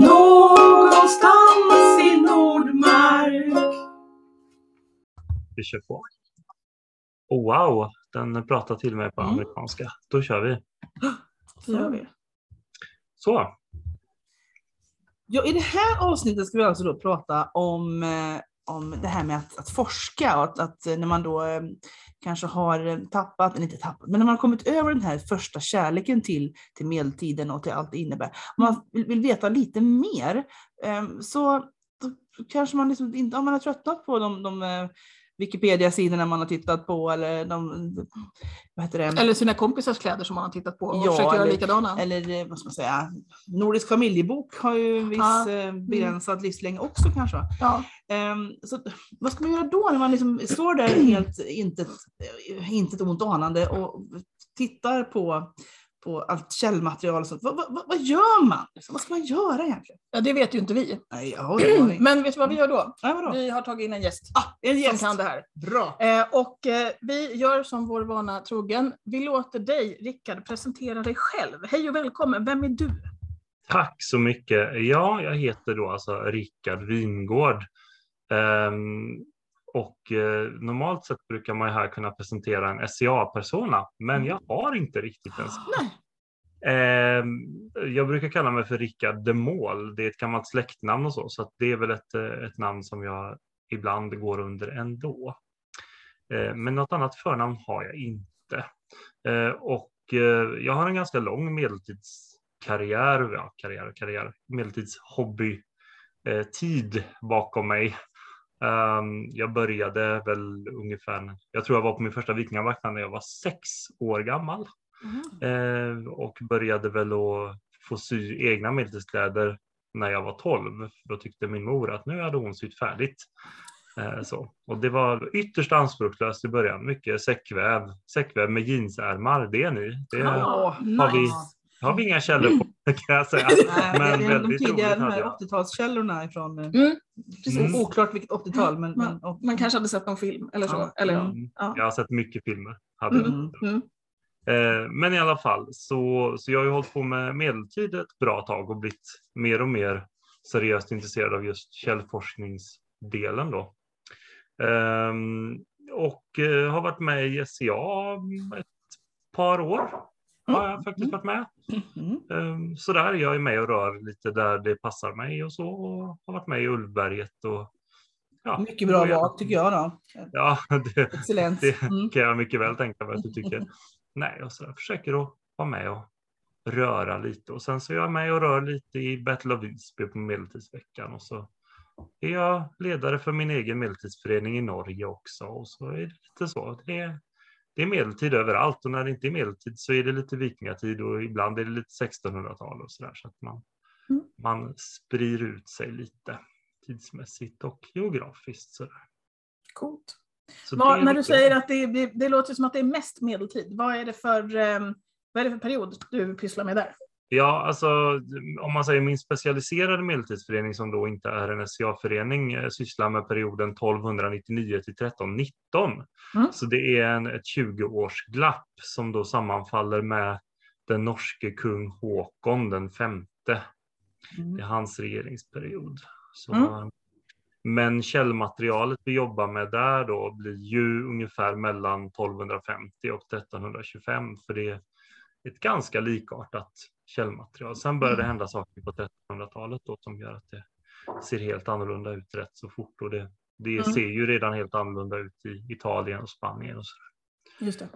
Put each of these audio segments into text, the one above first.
Någonstans i Nordmark. Vi kör på. Oh, wow, den pratar till mig på Mm. amerikanska. Då kör vi. Det gör vi. Så, Ja, I det här avsnittet ska vi alltså då prata om, eh, om det här med att, att forska och att, att eh, när man då eh, kanske har eh, tappat, eller inte tappat, men när man har kommit över den här första kärleken till, till medeltiden och till allt det innebär. Om man vill, vill veta lite mer så kanske man liksom inte, om man har tröttnat på de, de Wikipedia-sidorna man har tittat på eller de, vad heter det? Eller sina kompisars kläder som man har tittat på och Ja, försökt göra eller- likadana. Eller eh, vad ska man säga, Nordisk familjebok har ju en viss Ja. eh, begränsad livslängd också kanske. Ja. Ehm, så vad ska man göra då när man liksom står där helt intet, eh, intet ont anande och tittar på, på allt källmaterial och sånt. Vad, vad, vad- gör man? Liksom, Vad ska man göra egentligen? ja, det vet ju inte vi. Nej, ja, ja, ja. Men vet du vad vi gör då? Nej, vadå? Vi har tagit in en gäst Ah, en som gäst. kan det här. Bra. Eh, och eh, vi gör som vår vana trogen. Vi låter dig, Rickard, presentera dig själv. Hej och välkommen. Vem är du? tack så mycket. Ja, jag heter då alltså Rickard Wingård. Ehm, och eh, normalt sett brukar man ju här kunna presentera en SCA-persona, men jag har inte riktigt en sån. Ehm, jag brukar kalla mig för Rickard de Mål. Det är ett gammalt släktnamn och så, så det är väl ett, eh, ett namn som jag ibland går under ändå. Eh, men något annat förnamn har jag inte. Eh, och eh, jag har en ganska lång medeltidskarriär, ja, karriär karriär, medeltidshobby eh, tid bakom mig. Ehm, jag började väl ungefär, jag tror jag var på min första vikingamarknad när jag var sex år gammal. Eh, och började väl att få sy egna medeltidskläder när jag var 12. Då tyckte min mor att nu hade hon sytt färdigt. Eh, så. Och det var ytterst anspråkslöst i början. Mycket säckväv, säckväv med jeansärmar. Det är ni. Det Ja, har vi, har vi inga källor på kan jag säga. Nej, Men det är de väldigt tidiga de jag. 80-talskällorna ifrån, eh, Mm. precis, Mm. oklart vilket 80-tal men, men och, Man kanske hade sett någon film eller så. Ja. Eller, ja. Mm. Ja. Jag har sett mycket filmer. Hade jag. Mm. Mm. Eh, Men i alla fall, så, så jag har ju hållit på med medeltid ett bra tag och blivit mer och mer seriöst intresserad av just källforskningsdelen då. Ehm, och eh, har varit med i SCA ett par år. Har jag faktiskt varit med. Mm. Ehm, sådär, jag är med och rör lite där det passar mig och så. Och har varit med i Ullberget och ja. Mycket bra jag- val tycker jag då. Ja, det, Excellent. det Mm. kan jag mycket väl tänka mig att du tycker. Nej, och så där, försöker att vara med och röra lite. Och sen så är jag med och rör lite i Battle of Visby på Medeltidsveckan. Och så är jag ledare för min egen medeltidsförening i Norge också. Och så är det lite så. Det är, det är medeltid överallt och när det inte är medeltid så är det lite vikingatid och ibland är det lite 1600-tal och så där. Så att man, Mm. man sprider ut sig lite tidsmässigt och geografiskt. Så där. Coolt. Så är när du säger att det, det, det låter som att det är mest medeltid, vad är det för, ehm, vad är det för period du pysslar med där? Ja, alltså om man säger min specialiserade medeltidsförening som då inte är en SCA-förening eh, sysslar med perioden 1299 till 1319. Mm. Så det är en, ett 20-års glapp som då sammanfaller med den norske kung Håkon den femte. Mm. Det är hans regeringsperiod. Så, Mm. Men källmaterialet vi jobbar med där då blir ju ungefär mellan 1250 och 1325 för det ett ganska likartat källmaterial. Sen börjar det Mm. hända saker på 1300-talet då som gör att det ser helt annorlunda ut rätt så fort och det, det Mm. ser ju redan helt annorlunda ut i Italien och Spanien och så. Just det.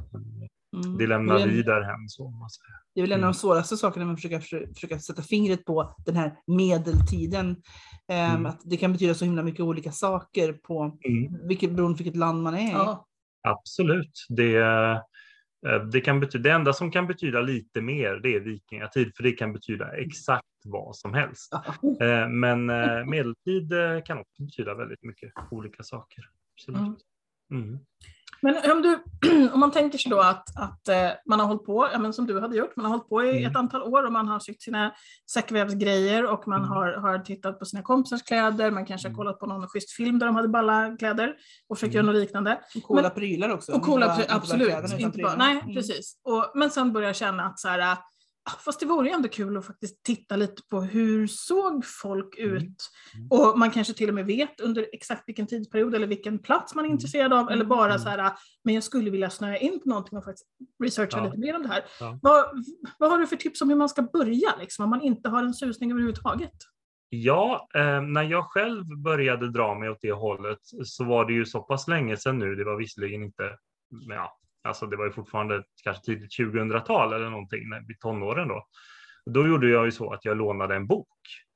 Mm. Det lämnar Det är- vi därhem så. man säger. Det är väl en av Mm. de svåraste sakerna med att försöka, försöka sätta fingret på den här medeltiden. Ehm, Mm. Att det kan betyda så himla mycket olika saker på Mm. vilket, beroende på vilket land man är i. Ja. Absolut. Det, eh, det, kan betyda, det enda som kan betyda lite mer det är vikingatid, för det kan betyda exakt vad som helst. Eh, Men eh, medeltid eh, kan också betyda väldigt mycket olika saker. Absolut. Mm. Men om, du, om man tänker sig då att, att eh, man har hållit på, ja, men som du hade gjort, man har hållit på i Mm. ett antal år och man har sytt sina säckvävsgrejer och man Mm. har, har tittat på sina kompisars kläder, man kanske har Mm. kollat på någon schysst film där de hade balla kläder och försökt Mm. göra något liknande. Och coola Men- prylar också. Och coola, bara- pry- inte bara absolut. inte bara, nej, Mm. precis. Och, men sen börjar jag känna att så här, Fast det vore ju ändå kul att faktiskt titta lite på hur såg folk Mm. ut? Och man kanske till och med vet under exakt vilken tidsperiod eller vilken plats man är Mm. intresserad av. Eller bara Mm. så här, men jag skulle vilja snöa in på någonting och faktiskt researcha Ja. lite mer om det här. Ja. Vad, vad har du för tips om hur man ska börja liksom, om man inte har en susning överhuvudtaget? Ja, eh, när jag själv började dra mig åt det hållet så var det ju så pass länge sedan nu. Det var visserligen inte, ja, alltså det var ju fortfarande kanske tidigt 2000-tal eller någonting, i tonåren då. Då gjorde jag ju så att jag lånade en bok.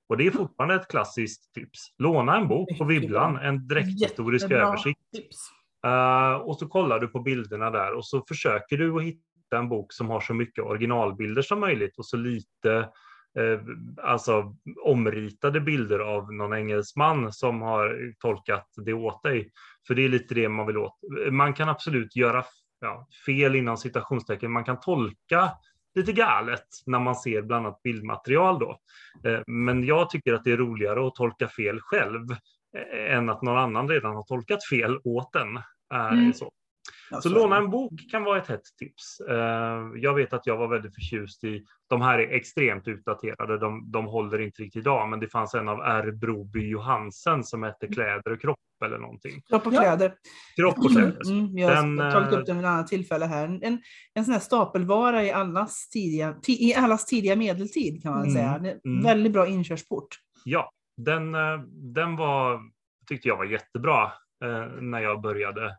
Och det är fortfarande ett klassiskt tips. Låna en bok på Bibblan, en dräkthistorisk översikt. Eh, och så kollar du på bilderna där och så försöker du att hitta en bok som har så mycket originalbilder som möjligt och så lite eh, alltså omritade bilder av någon engelsman som har tolkat det åt dig. För det är lite det man vill åt. Man kan absolut göra ja, fel inom citationstecken. Man kan tolka lite galet när man ser bland annat bildmaterial då. Eh, Men jag tycker att det är roligare att tolka fel själv eh, än att någon annan redan har tolkat fel åt den. Eh, Mm. Så. Ja, Så låna en bok kan vara ett hett tips. Eh, Jag vet att jag var väldigt förtjust i, de här är extremt utdaterade, de, de håller inte riktigt idag, men det fanns en av R. Broby Johansen som hette Kläder och kropp eller någonting. Kropp och Ja. kläder. Kropp och kläder. Mm, jag har Den, tagit eh, upp den vid ett annat tillfälle här. En, en sån här stapelvara i allas tidiga, ti, i allas tidiga medeltid kan man Mm, säga. Det är en mm. Väldigt bra inkörsport. Ja, den, eh, den var, tyckte jag var jättebra när jag började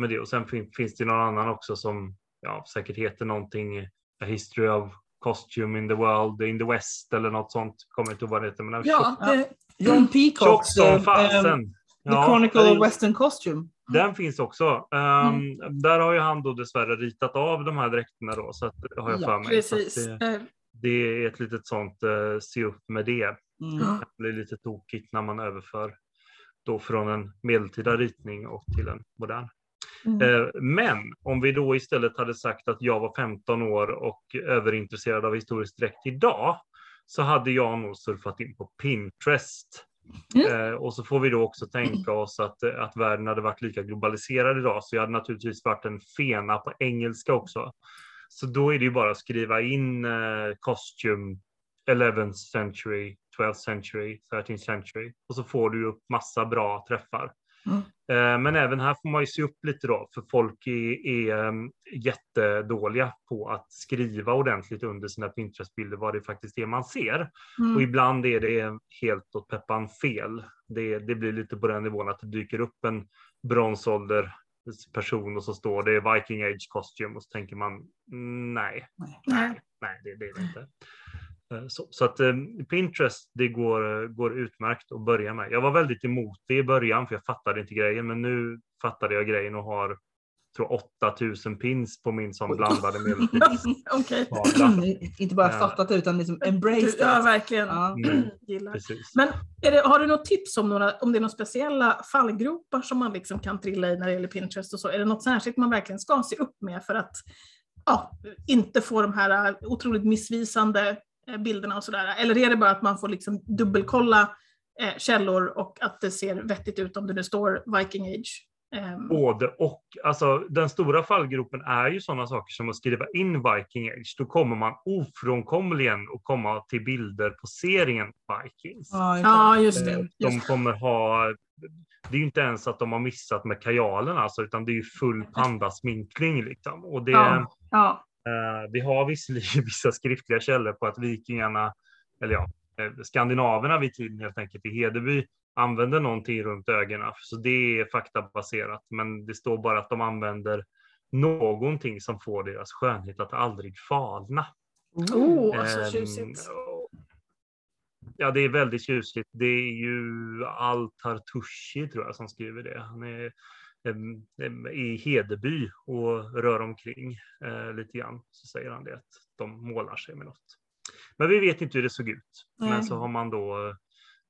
med det. Och sen fin, finns det någon annan också som ja, säkert heter någonting, A History of Costume in the World, in the West eller något sånt. Kommer inte ihåg vad det heter. Men Ja, det, John tjock Peacocks som eh, fasen. The Ja, Chronicle of Western Costume. Den finns också. Um, Där har ju han då dessvärre ritat av de här dräkterna då, så att, har jag Ja, för mig. Precis. Det, Eh, det är ett litet sånt uh, se upp med det. Mm. Det blir lite tokigt när man överför då från en medeltida ritning och till en modern. Mm. Eh, Men om vi då istället hade sagt att jag var 15 år och överintresserad av historisk dräkt idag så hade jag nog surfat in på Pinterest. Mm. Eh, och så får vi då också tänka oss att, att världen hade varit lika globaliserad idag så jag hade naturligtvis varit en fena på engelska också. Så då är det ju bara att skriva in eh, costume 11th century, 12th century, 13th century och så får du upp massa bra träffar. Mm. Men även här får man ju se upp lite då, för folk är, är um, jättedåliga på att skriva ordentligt under sina Pinterest-bilder vad det faktiskt är man ser. mm. Och ibland är det helt åt peppan fel. Det, det blir lite på den nivån att det dyker upp en bronsålder person och så står det Viking Age costume och så tänker man nej, Nej. Nej. nej det, det är det inte. Eh, Så, så att eh, Pinterest, det går, går utmärkt att börja med. Jag var väldigt emot det i början för jag fattade inte grejen, men nu fattade jag grejen och har tror 8000 pins på min som blandade medeltid. Okej. Inte bara Ja. fattat det utan liksom embraced Ja, it. verkligen. Ja. Mm, Gillar. precis. Men är det, har du något tips om, några, om det är några speciella fallgropar som man liksom kan trilla i när det gäller Pinterest och så? Är det något särskilt man verkligen ska se upp med för att ja, inte få de här otroligt missvisande eh, bilderna och sådär? Eller är det bara att man får liksom dubbelkolla eh, källor och att det ser vettigt ut om det nu står Viking Age? Ehm, Både och. Alltså, den stora fallgropen är ju sådana saker som att skriva in Viking Age. Då kommer man ofrånkomligen att komma till bilder på serien Vikings. Ja, just det. Eh, De kommer ha... Det är ju inte ens att de har missat med kajalen alltså, utan det är ju full pandasminkning liksom. Och det, Ja. Ja, eh, vi har visserligen vissa skriftliga källor på att vikingarna, eller ja, eh, skandinaverna vid tiden helt enkelt i Hedeby använder någonting runt ögonen. Så det är faktabaserat, men det står bara att de använder någonting som får deras skönhet att aldrig falna. oh, så Ehm, tjusigt. Ja, det är väldigt tjusigt. Det är ju Altartushi tror jag som skriver det. Han är i Hedeby och rör omkring eh, lite grann. Så säger han det att de målar sig med något. Men vi vet inte hur det såg ut. Men Nej. så har man då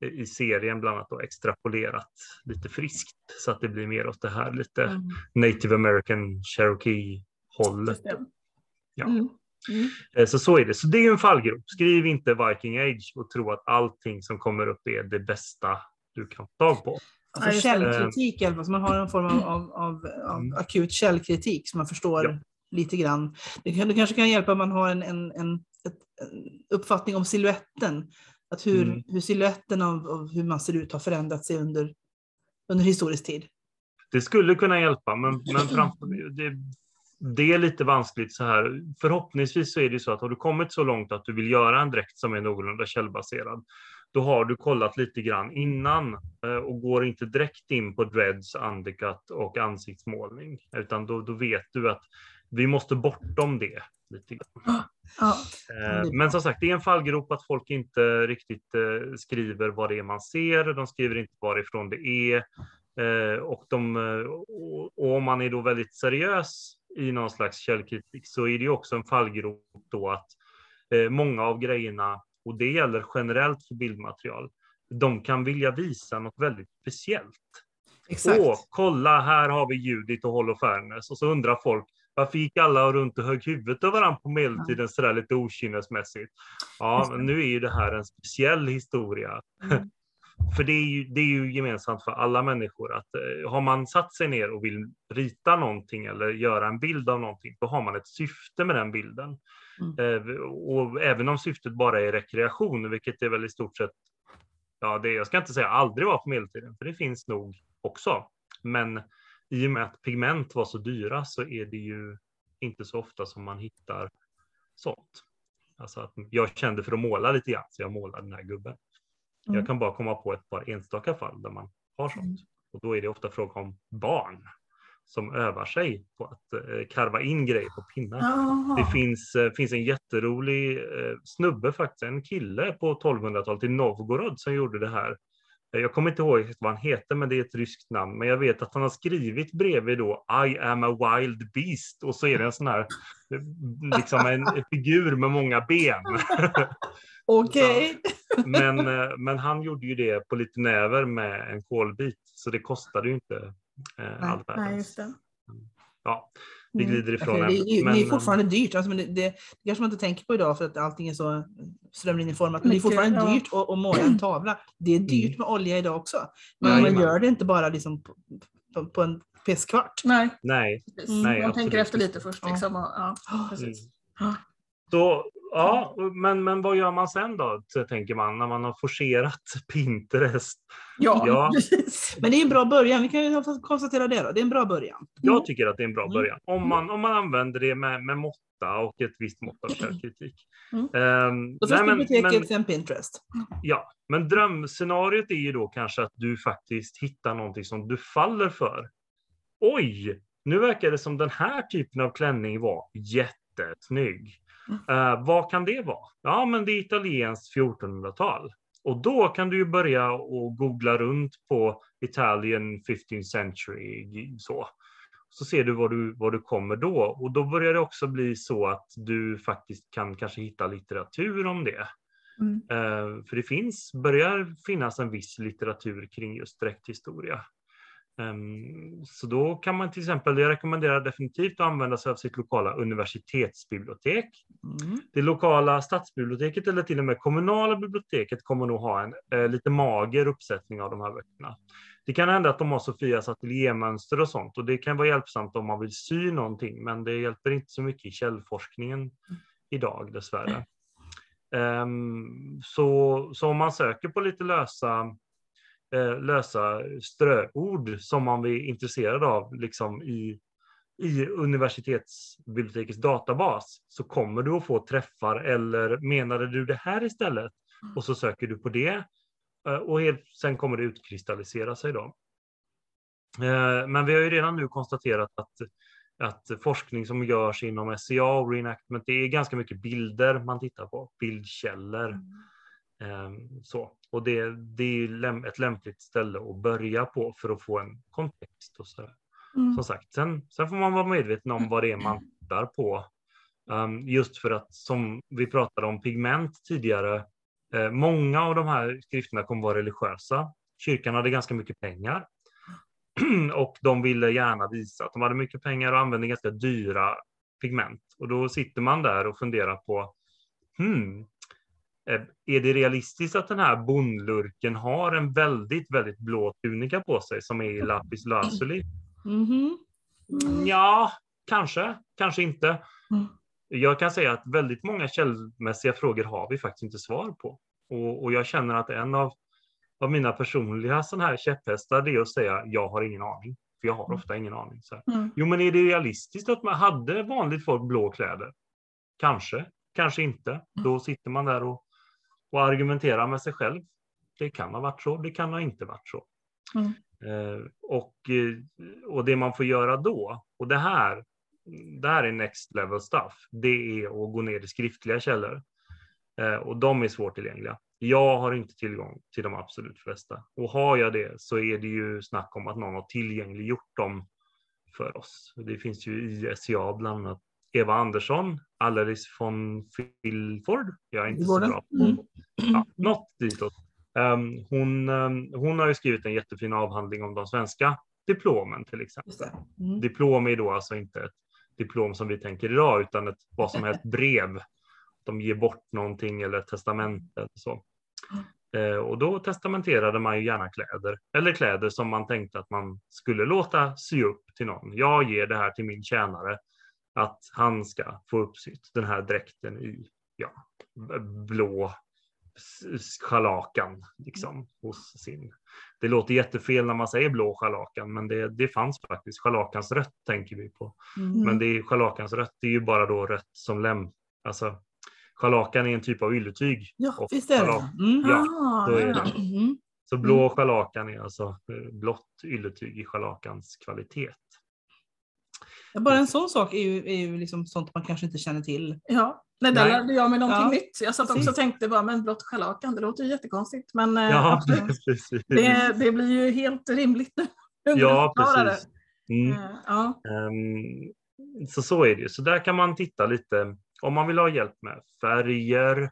eh, i serien bland annat då extrapolerat lite friskt så att det blir mer åt det här lite Mm. native american cherokee hållet. Ja. Mm. Mm. Eh, Så så är det. Så det är en fallgrop. Skriv inte Viking Age och tro att allting som kommer upp är det bästa du kan få tag på. Alltså Ja, källkritik i alla fall, så man har en form av, av, av, av Mm. akut källkritik så man förstår Ja. lite grann. Det, kan, det kanske kan hjälpa om man har en, en, en ett, en uppfattning om siluetten. Att hur, Mm. hur siluetten av, av hur man ser ut har förändrat sig under, under historisk tid. Det skulle kunna hjälpa, men, men framför, det, det är lite vanskligt så här. Förhoppningsvis så är det så att har du kommit så långt att du vill göra en dräkt som är någorlunda källbaserad, då har du kollat lite grann innan eh, och går inte direkt in på dreads, undercut och ansiktsmålning, utan då, då vet du att vi måste bortom det. Lite grann. Ja. Eh, Men som sagt, det är en fallgrop att folk inte riktigt eh, skriver vad det är man ser. De skriver inte varifrån det är. Och, de, och, om man är då väldigt seriös i någon slags källkritik så är det också en fallgrop då att många av grejerna, och det gäller generellt för bildmaterial, de kan vilja visa något väldigt speciellt. Exakt. Åh, kolla, här har vi Judit och Holofernes. Och så undrar folk, varför gick alla runt och högg huvudet av varandra på medeltiden sådär lite okynnesmässigt? Ja, men nu är ju det här en speciell historia. Mm. För det är, ju, det är ju gemensamt för alla människor att eh, har man satt sig ner och vill rita någonting eller göra en bild av någonting, då har man ett syfte med den bilden. Mm. Eh, och även om syftet bara är rekreation, vilket det väl i stort sett, ja, det, jag ska inte säga aldrig var på medeltiden, för det finns nog också. Men i och med att pigment var så dyra så är det ju inte så ofta som man hittar sånt. Alltså att jag kände för att måla lite grann, så jag målade den här gubben. Mm. Jag kan bara komma på ett par enstaka fall där man har sånt. Mm. Och då är det ofta fråga om barn som övar sig på att eh, karva in grejer på pinnar. Jaha. Det finns, eh, finns en jätterolig eh, snubbe, faktiskt, en kille på 1200-talet i Novgorod som gjorde det här. Jag kommer inte ihåg vad han heter, men det är ett ryskt namn. Men jag vet att han har skrivit bredvid då I am a wild beast och så är det en sån här, liksom en figur med många ben. Okej. Men, eh, men han gjorde ju det på lite näver med en kolbit, så det kostade ju inte eh, Nej, Nej, världens. just det. Ja, vi Mm. glider ifrån Okej, det, är, ämnet, det är men, fortfarande dyrt, alltså, men det, det, det kanske man inte tänker på idag för att allting är så strömlinjeformat. Men det är fortfarande ja. dyrt att, att måla en tavla. Det är dyrt med olja idag också. Men man Jajamän. gör det inte bara liksom på, på, på en pisskvart. Nej, Nej. Mm. Nej, Man absolut tänker efter lite först. Ja. Liksom, och, ja, Mm. precis. Ja, men, men vad gör man sen då, tänker man, när man har forcerat Pinterest? Ja, Ja. precis. Men det är en bra början. Vi kan ju konstatera det då. Det är en bra början. Jag tycker att det är en bra Mm. början. Om man, om man använder det med, med måtta och ett visst mått av källkritik. Mm. Då nej, först biblioteket, sen Pinterest. Ja, men drömscenariot är ju då kanske att du faktiskt hittar någonting som du faller för. Oj, nu verkar det som den här typen av klänning var jättesnygg. Eh, vad kan det vara? Ja, men det är italienskt 1400-tal. Och då kan du ju börja och googla runt på Italian 15th century. Så, så ser du vad, du vad du kommer då. Och då börjar det också bli så att du faktiskt kan kanske hitta litteratur om det. Mm. Eh, För det finns, börjar finnas en viss litteratur kring just dräkthistoria. Ehm, Så då kan man till exempel, jag rekommenderar definitivt att använda sig av sitt lokala universitetsbibliotek. Mm. Det lokala stadsbiblioteket eller till och med kommunala biblioteket kommer nog ha en eh, lite mager uppsättning av de här böckerna. Det kan hända att de har Sofias ateljémönster och sånt och det kan vara hjälpsamt om man vill sy någonting, men det hjälper inte så mycket i källforskningen idag dessvärre. Ehm, så, så om man söker på lite lösa, eh, lösa ströord som man är intresserad av liksom i, i universitetsbibliotekets databas så kommer du att få träffar eller menade du det här istället? Och så söker du på det eh, och helt, sen kommer det utkristallisera sig då. Eh, Men vi har ju redan nu konstaterat att att forskning som görs inom SCA och reenactment, det är ganska mycket bilder man tittar på, bildkällor. Ehm, Så. Och det, det är ett lämpligt ställe att börja på för att få en kontext. Och så. Mm. Som sagt, sen, sen får man vara medveten om vad det är man tittar på. Ehm, just för att som vi pratade om pigment tidigare, eh, många av de här skrifterna kommer vara religiösa. Kyrkan hade ganska mycket pengar och de ville gärna visa att de hade mycket pengar och använde ganska dyra pigment. Och då sitter man där och funderar på, hmm, är det realistiskt att den här bondlurken har en väldigt, väldigt blå tunika på sig som är i lapis lazuli? Mhm. Ja, kanske, kanske inte. Mm. jag kan säga att väldigt många källmässiga frågor har vi faktiskt inte svar på. Och, och jag känner att en av, av mina personliga sån här käpphästar är att säga jag har ingen aning. För jag har ofta ingen aning. Så. Mm. Jo, men är det realistiskt att man hade vanligt folk blå kläder? Kanske, kanske inte. Då sitter man där och, och argumenterar med sig själv. Det kan ha varit så, det kan ha inte varit så. Mm. Eh, och, eh, och det man får göra då, och det här, det här är next level stuff, det är att gå ner i skriftliga källor. Eh, och de är svårtillgängliga. Jag har inte tillgång till de absolut flesta. Och har jag det så är det ju snack om att någon har tillgängliggjort dem för oss. Det finns ju i SCA bland annat Eva Andersson, Alleris von Filford. Jag är inte så bra på Mm. ja, något ditåt. Um, hon, um, hon har ju skrivit en jättefin avhandling om de svenska diplomen till exempel. Mm. Diplom är då alltså inte ett diplom som vi tänker idag, utan ett vad som helst brev. De ger bort någonting eller ett testamente. Eller så. Eh, och då testamenterade man ju gärna kläder, eller kläder som man tänkte att man skulle låta sy upp till någon. Jag ger det här till min tjänare, att han ska få uppsytt den här dräkten i ja, blå s- scharlakan liksom, hos sin. Det låter jättefel när man säger blå scharlakan, men det, det fanns faktiskt. Scharlakans rött tänker vi på. Mm. Men det är scharlakans rött, det är ju bara då rött som läm. Alltså, scharlakan är en typ av ylletyg. Ja, Och visst är det. Mm. Ja, Ah, då är det. Mm. Så blå scharlakan är alltså eh, blått ylletyg i scharlakans kvalitet. Ja, bara en sån sak är ju, är ju liksom sånt man kanske inte känner till. Ja, nej, där lärde jag mig någonting Ja, nytt. Jag satt också precis. och tänkte bara, men blått scharlakan, det låter ju jättekonstigt. Men eh, Ja, det, det blir ju helt rimligt nu. Ja, precis. Mm. Eh, Ja, Ehm, så så är det ju. Så där kan man titta lite om man vill ha hjälp med färger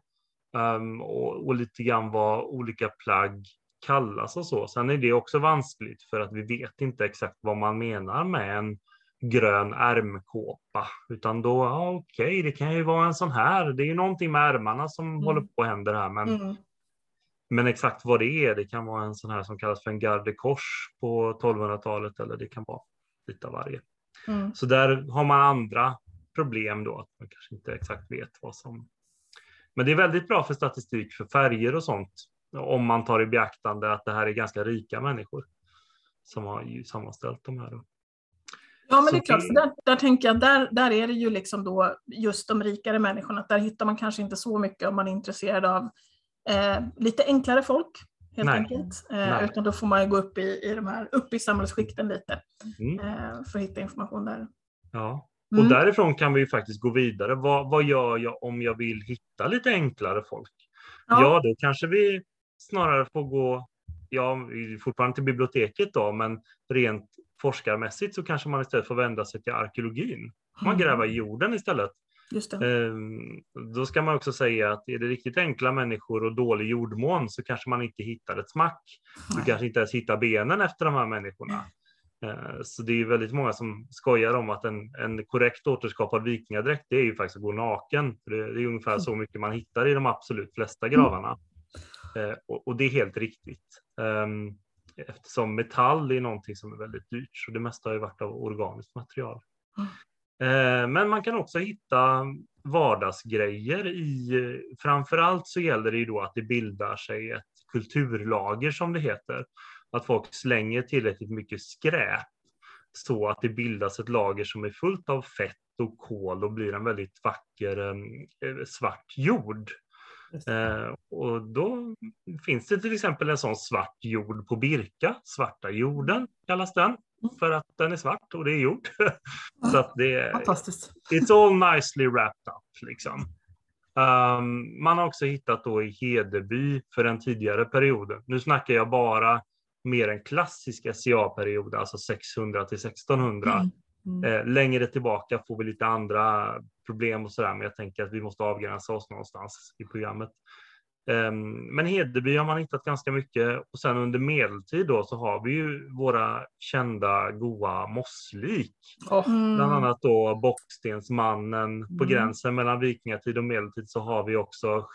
ehm, och, och lite grann vad olika plagg kallas och så. Sen är det också vanskligt för att vi vet inte exakt vad man menar med en grön ärmkåpa, utan då, ja, okej, det kan ju vara en sån här. Det är ju någonting med ärmarna som Mm. håller på att hända här, men mm. men exakt vad det är, det kan vara en sån här som kallas för en garde kors på 1200-talet eller det kan vara lite av varje. Mm. Så där har man andra problem då, att man kanske inte exakt vet vad som... Men det är väldigt bra för statistik för färger och sånt, om man tar i beaktande att det här är ganska rika människor som har sammanställt de här. Ja, men det är klart, för där, där tänker jag, där, där är det ju liksom då just de rikare människorna, där hittar man kanske inte så mycket om man är intresserad av eh, lite enklare folk, helt Nej. enkelt. Eh, Nej. utan då får man gå upp i, i, de här, upp i samhällsskikten lite Mm, eh, för att hitta information där. ja. Mm. Och därifrån kan vi ju faktiskt gå vidare. Vad, vad gör jag om jag vill hitta lite enklare folk? Ja. Ja, då kanske vi snarare får gå, ja, fortfarande till biblioteket då, men rent forskarmässigt så kanske man istället får vända sig till arkeologin. Man Mm. gräver i jorden istället. Just det. Ehm, Då ska man också säga att är det riktigt enkla människor och dålig jordmån så kanske man inte hittar ett smack. Du kanske inte ens hittar benen efter de här människorna. Eh, Så det är ju väldigt många som skojar om att en, en korrekt återskapad vikingadräkt, det är ju faktiskt att gå naken. Det, det är ungefär så mycket man hittar i de absolut flesta gravarna. Eh, Och, och det är helt riktigt. Ehm, Eftersom metall är någonting som är väldigt dyrt, så det mesta har ju varit av organiskt material. Eh, men man kan också hitta vardagsgrejer i, framförallt så gäller det ju då att det bildar sig ett kulturlager som det heter. Att folk slänger tillräckligt mycket skräp så att det bildas ett lager som är fullt av fett och kol och blir en väldigt vacker eh, eh, svart jord. Eh, och då finns det till exempel en sån svart jord på Birka, svarta jorden kallas den, för att den är svart och det är jord. så att det är, Fantastiskt. it's all nicely wrapped up liksom. Um, man har också hittat då i Hedeby för den tidigare perioden. Nu snackar jag bara mer en klassisk SCA-period, alltså 600 till 1600. Mm. Mm. Eh, längre tillbaka får vi lite andra problem och sådär, men jag tänker att vi måste avgränsa oss någonstans i programmet. Ehm, men Hedeby har man hittat ganska mycket och sen under medeltid då så har vi ju våra kända goa mosslik. Mm. Bland annat då Bockstensmannen på Mm. gränsen mellan vikingatid och medeltid så har vi också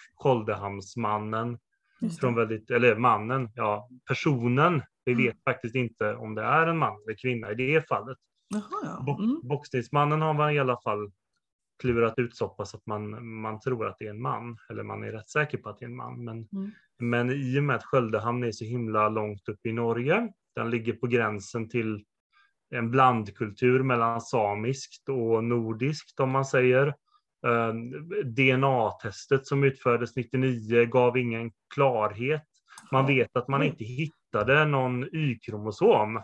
det. från väldigt, eller mannen, ja personen. Vi Mm. vet faktiskt inte om det är en man eller kvinna i det fallet. Jaha, ja. Mm. Bockstensmannen har man i alla fall klurat ut så pass att man, man tror att det är en man, eller man är rätt säker på att det är en man. Men, Mm. men i och med att Sköldehamn är så himla långt upp i Norge, den ligger på gränsen till en blandkultur mellan samiskt och nordiskt om man säger. Eh, DNA-testet som utfördes 99 gav ingen klarhet. Man vet att man Oj. inte hittade någon Y-kromosom.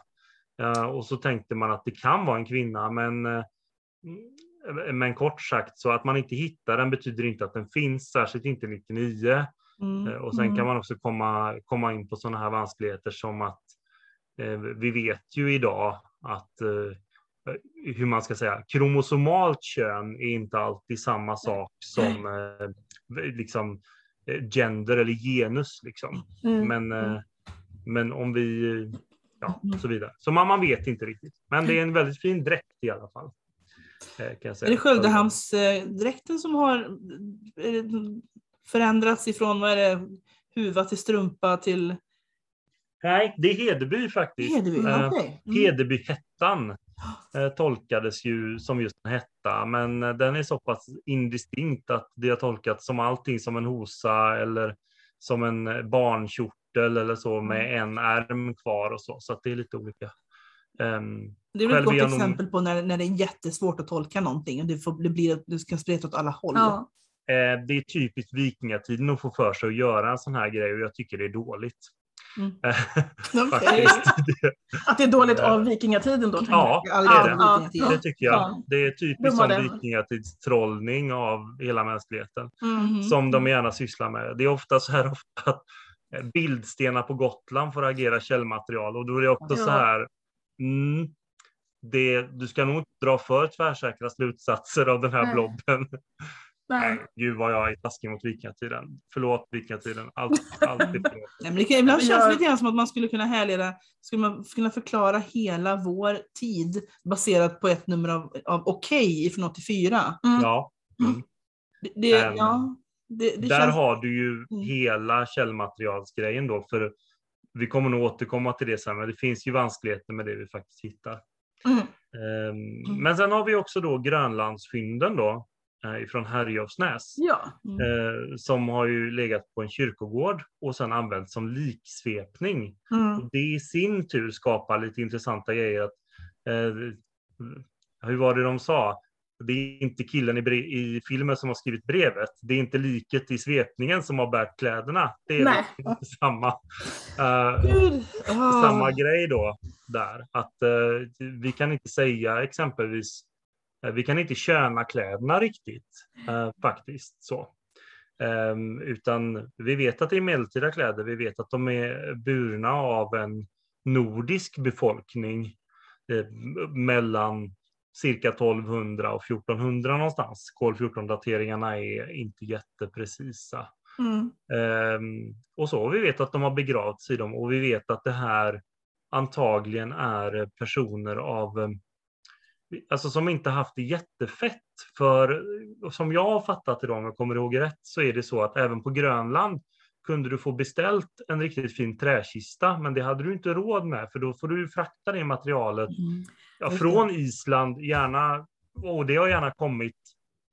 Eh, och så tänkte man att det kan vara en kvinna, men, eh, men kort sagt så att man inte hittar den betyder inte att den finns, särskilt inte 99. Mm. Eh, Och sen Mm. kan man också komma, komma in på sådana här vanskligheter som att eh, vi vet ju idag att eh, hur man ska säga, kromosomalt kön är inte alltid samma sak som eh, liksom eh, gender eller genus liksom. Mm. Men, eh, men om vi, ja, och så vidare. Så man, man vet inte riktigt. Men det är en väldigt fin dräkt i alla fall. Eh, Kan. Är det Sköldehamnsdräkten som har eh, förändrats ifrån vad är det, huva till strumpa till Nej, det är Hedeby faktiskt. Hedeby? Eh, Okej. Mm. Hedebyhettan tolkades ju som just en hetta, men den är så pass indistinkt att det har tolkats som allting som en hosa eller som en barnkjortel eller så med en ärm kvar och så, så att det är lite olika. Ehm, Det är väl ett gott jag nog- exempel på när, när det är jättesvårt att tolka någonting och det, får, det blir du ska spreta åt alla håll. Ja. eh, det är typiskt vikingatiden att få för sig att göra en sån här grej och jag tycker det är dåligt. Mm. Det, Att det är dåligt av vikingatiden då? ja, det det är det. det. Ja, Det tycker jag. Ja. Det är typiskt som den. vikingatidstrolling av hela mänskligheten. Mhm. som de gärna sysslar med. Det är ofta så här ofta att eh, bildstenar på Gotland får agera källmaterial och då är det också Ja. så här. Mm, det, du ska nog inte dra för tvärsäkra slutsatser av den här Nej. blobben. Nej. Nej, gud vad jag är taskig mot vikingatiden. Förlåt vikingatiden. Allt, alltid förlåt. Nej, men det kan ibland känns jag- lite grann som att man skulle kunna härleda, skulle man kunna förklara hela vår tid baserat på ett nummer av, av Okej från 84. Mm. Ja, mm. Det, det, Ehm, ja, det, det Där känns... har du ju Mm. hela källmaterialsgrejen då. För vi kommer nog återkomma till det sen, men det finns ju vanskligheter med det vi faktiskt hittar. Mm. Ehm, Men sen har vi också då Grönlandsfynden då, eh, ifrån Herjolfsnäs, Ja. Mm. som har ju legat på en kyrkogård och sen använts som liksvepning. Mm. Och det i sin tur skapar lite intressanta grejer. Att, eh, hur var det de sa? Det är inte killen i, i filmen som har skrivit brevet. Det är inte liket i svepningen som har bärt kläderna. Det är liksom samma. Gud. Ah. samma grej då där. Att eh, vi kan inte säga exempelvis, eh, vi kan inte köna kläderna riktigt faktiskt så. Ehm, utan vi vet att det är medeltida kläder, vi vet att de är burna av en nordisk befolkning mellan cirka 1200 och 1400 någonstans. Kol 14-dateringarna är inte jätteprecisa. Mm. Ehm, och så. Vi vet att de har begravts i dem och vi vet att det här antagligen är personer av eh, Alltså som inte haft det jättefett. För som jag har fattat det då, om jag kommer ihåg rätt, så är det så att även på Grönland kunde du få beställt en riktigt fin träkista, men det hade du inte råd med, för då får du frakta det materialet Mm. ja, från Island, gärna, och det har gärna kommit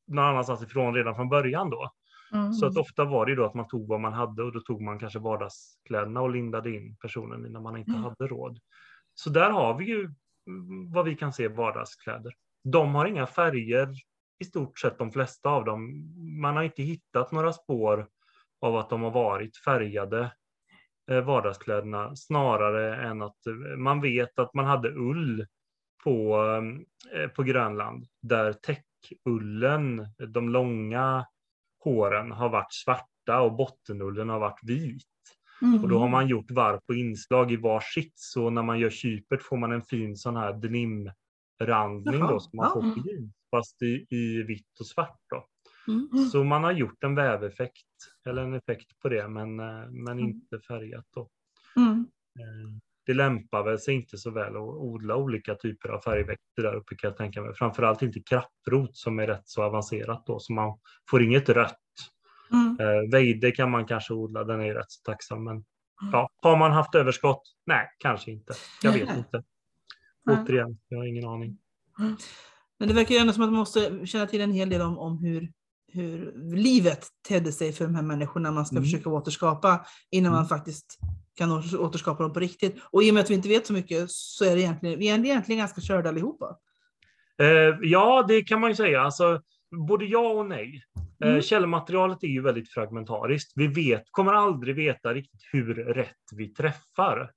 någon annanstans ifrån redan från början då. Mm. Så att ofta var det då att man tog vad man hade och då tog man kanske vardagskläderna och lindade in personen när man inte Mm. hade råd. Så där har vi ju mm, vad vi kan se vardagskläder. De har inga färger i stort sett de flesta av dem. Man har inte hittat några spår av att de har varit färgade eh, vardagskläderna snarare än att eh, man vet att man hade ull på, eh, på Grönland där täckullen, de långa håren har varit svarta och bottenullen har varit vit. Mm. Och då har man gjort varv på inslag i var sitt. Så när man gör kypet får man en fin sån här denimrandning då som man får på jeans. Fast i, i vitt och svart då. Mm. Så man har gjort en väveffekt eller en effekt på det men, eh, men Mm. inte färgat då. Mm. Eh, Det lämpar väl sig inte så väl att odla olika typer av färgväxter där uppe kan jag tänka mig. Framförallt inte krapprot som är rätt så avancerat då så man får inget rött. Mm. Eh, Vejde kan man kanske odla, den är rätt så tacksam. Men ja, har man haft överskott? Nej, kanske inte. Jag vet inte. Återigen, jag har ingen aning. Men det verkar ju ändå som att man måste känna till en hel del om, om hur, hur livet tedde sig för de här människorna man ska Mm. försöka återskapa innan man Mm. faktiskt kan åter- återskapa dem på riktigt. Och i och med att vi inte vet så mycket så är det egentligen, vi är egentligen ganska körda allihopa. Eh, ja, det kan man ju säga. Alltså, både ja och nej. Eh, Mm. källmaterialet är ju väldigt fragmentariskt. Vi vet, kommer aldrig veta riktigt hur rätt vi träffar.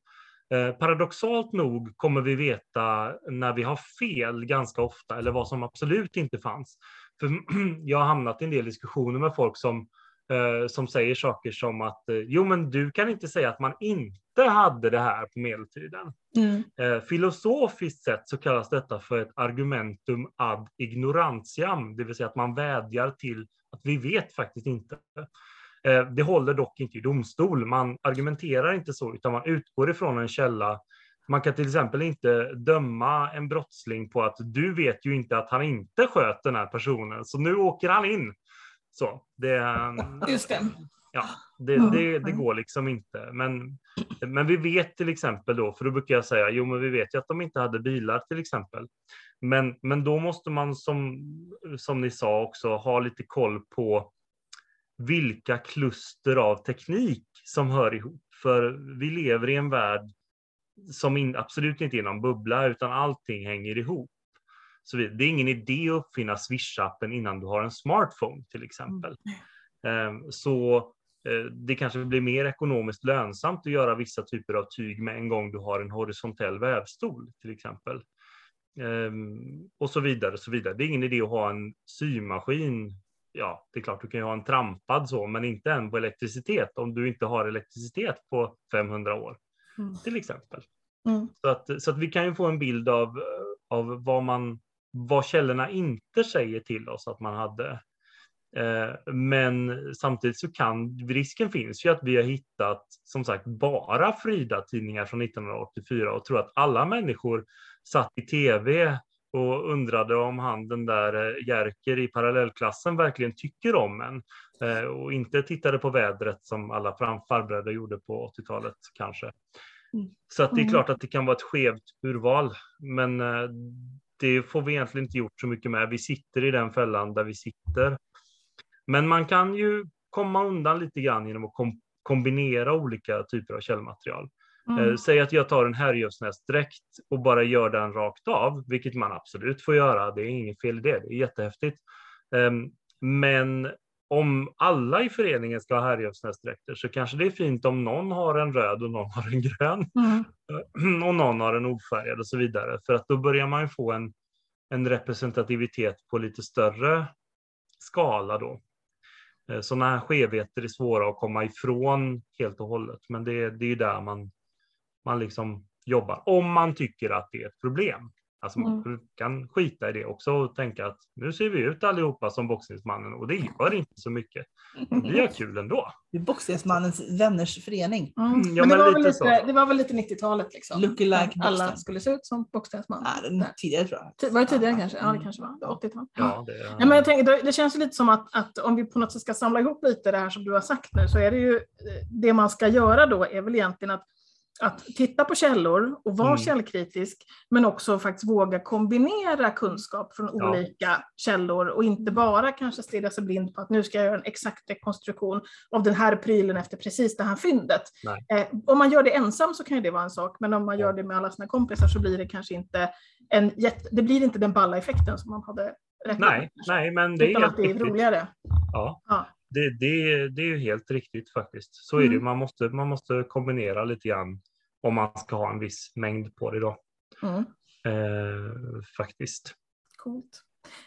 Eh, paradoxalt nog kommer vi veta när vi har fel ganska ofta, eller vad som absolut inte fanns. För jag har hamnat i en del diskussioner med folk som, eh, som säger saker som att eh, jo, men du kan inte säga att man inte hade det här på medeltiden. Mm. Eh, filosofiskt sett så kallas detta för ett argumentum ad ignorantiam, det vill säga att man vädjar till att vi vet faktiskt inte. Eh, det håller dock inte i domstol. Man argumenterar inte så, utan man utgår ifrån en källa. Man kan till exempel inte döma en brottsling på att du vet ju inte att han inte sköt den här personen, så nu åker han in. Så, det, Just det. Ja, det, det, det går liksom inte. Men, men vi vet till exempel då, för då brukar jag säga, jo men vi vet ju att de inte hade bilar till exempel. Men, men då måste man som, som ni sa också ha lite koll på vilka kluster av teknik som hör ihop. För vi lever i en värld som in, absolut inte är någon bubbla, utan allting hänger ihop. Så det är ingen idé att uppfinna Swish-appen innan du har en smartphone till exempel. Ehm, Så eh, det kanske blir mer ekonomiskt lönsamt att göra vissa typer av tyg med en gång du har en horisontell vävstol till exempel. Ehm, Och så vidare, så vidare. Det är ingen idé att ha en symaskin. Ja, det är klart du kan ju ha en trampad så, men inte en på elektricitet om du inte har elektricitet på 500 år Mm. till exempel. Mm. Så, att, så att vi kan ju få en bild av, av vad, man, vad källorna inte säger till oss att man hade. Eh, men samtidigt så kan risken finns ju att vi har hittat som sagt bara Frida-tidningar från 1984 och tror att alla människor satt i tv och undrade om han den där eh, Jerker i parallellklassen verkligen tycker om en eh, och inte tittade på vädret som alla farbröder gjorde på 80-talet kanske. Mm. Så att det är Mm. klart att det kan vara ett skevt urval, men eh, det får vi egentligen inte gjort så mycket med. Vi sitter i den fällan där vi sitter. Men man kan ju komma undan lite grann genom att kom kombinera olika typer av källmaterial. Mm. Eh, säg att jag tar en härjövsnäsdräkt och bara gör den rakt av, vilket man absolut får göra. Det är inget fel i det, det är jättehäftigt. Ehm, men om alla i föreningen ska ha härjövsnäsdräkter så kanske det är fint om någon har en röd och någon har en grön Mm. och någon har en ofärgad och så vidare. För att då börjar man ju få en, en representativitet på lite större skala då. Eh, Sådana här skevheter är svåra att komma ifrån helt och hållet, men det, det är ju där man, man liksom jobbar. Om man tycker att det är ett problem. Alltså man kan skita i det också och tänka att nu ser vi ut allihopa som boxningsmannen och det gör inte så mycket. Vi har kul ändå. Det är Boxningsmannens vänners förening. Mm. Mm, ja, men det, men var lite lite, det var väl lite 90-talet liksom. Lookalike Att Alla skulle se ut som boxningsman. Nej, den tidigare tror jag. Var det tidigare kanske? Ja, det Mm. kanske var. 80-tal. Ja, det, Ja, men jag tänker, det- känns lite som att, att om vi på något sätt ska samla ihop lite det här som du har sagt nu, så är det ju det man ska göra då är väl egentligen att, att titta på källor och vara Mm. källkritisk, men också faktiskt våga kombinera kunskap från Ja. olika källor och inte bara kanske stirra sig blind på att nu ska jag göra en exakt rekonstruktion av den här prylen efter precis det här fyndet. Eh, om man gör det ensam så kan ju det vara en sak, men om man Ja. gör det med alla sina kompisar så blir det kanske inte en jätte, det blir inte den balla effekten som man hade räknat med. nej, men det är Utan helt att det är roligare. Ja, Ja. Det, det, det är ju helt riktigt faktiskt. Så är det. Mm. Man måste, man måste kombinera lite grann om man ska ha en viss mängd på det då. Mm. Eh, faktiskt. Coolt.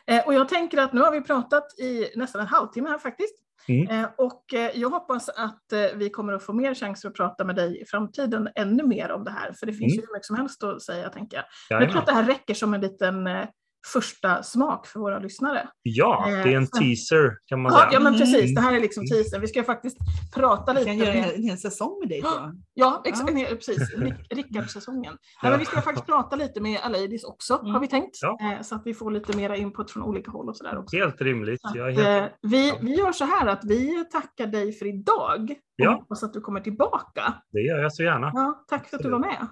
Eh, och jag tänker att nu har vi pratat i nästan en halvtimme här faktiskt. Mm. Eh, och eh, jag hoppas att eh, vi kommer att få mer chanser att prata med dig i framtiden ännu mer om det här. För det finns Mm. ju hur mycket som helst att säga tänker jag. Men jag tror att det här räcker som en liten eh, första smak för våra lyssnare. Ja, det är en Eh, teaser kan man Ja, säga. ja men Mm. precis, det här är liksom teasern. Vi ska faktiskt prata Vi lite kan göra en hel, säsong med dig jag. Ja, ex- Ja. nej, precis. Rick- Rickard-säsongen. Ja. Nej, men vi ska faktiskt prata lite med Aleidis också, Mm. har vi tänkt. Ja. Eh, Så att vi får lite mera input från olika håll och sådär också. Helt rimligt. Att, helt... eh, vi, vi gör så här att vi tackar dig för idag och Ja. hoppas att du kommer tillbaka. Det gör jag så gärna. Ja, tack för att du var med.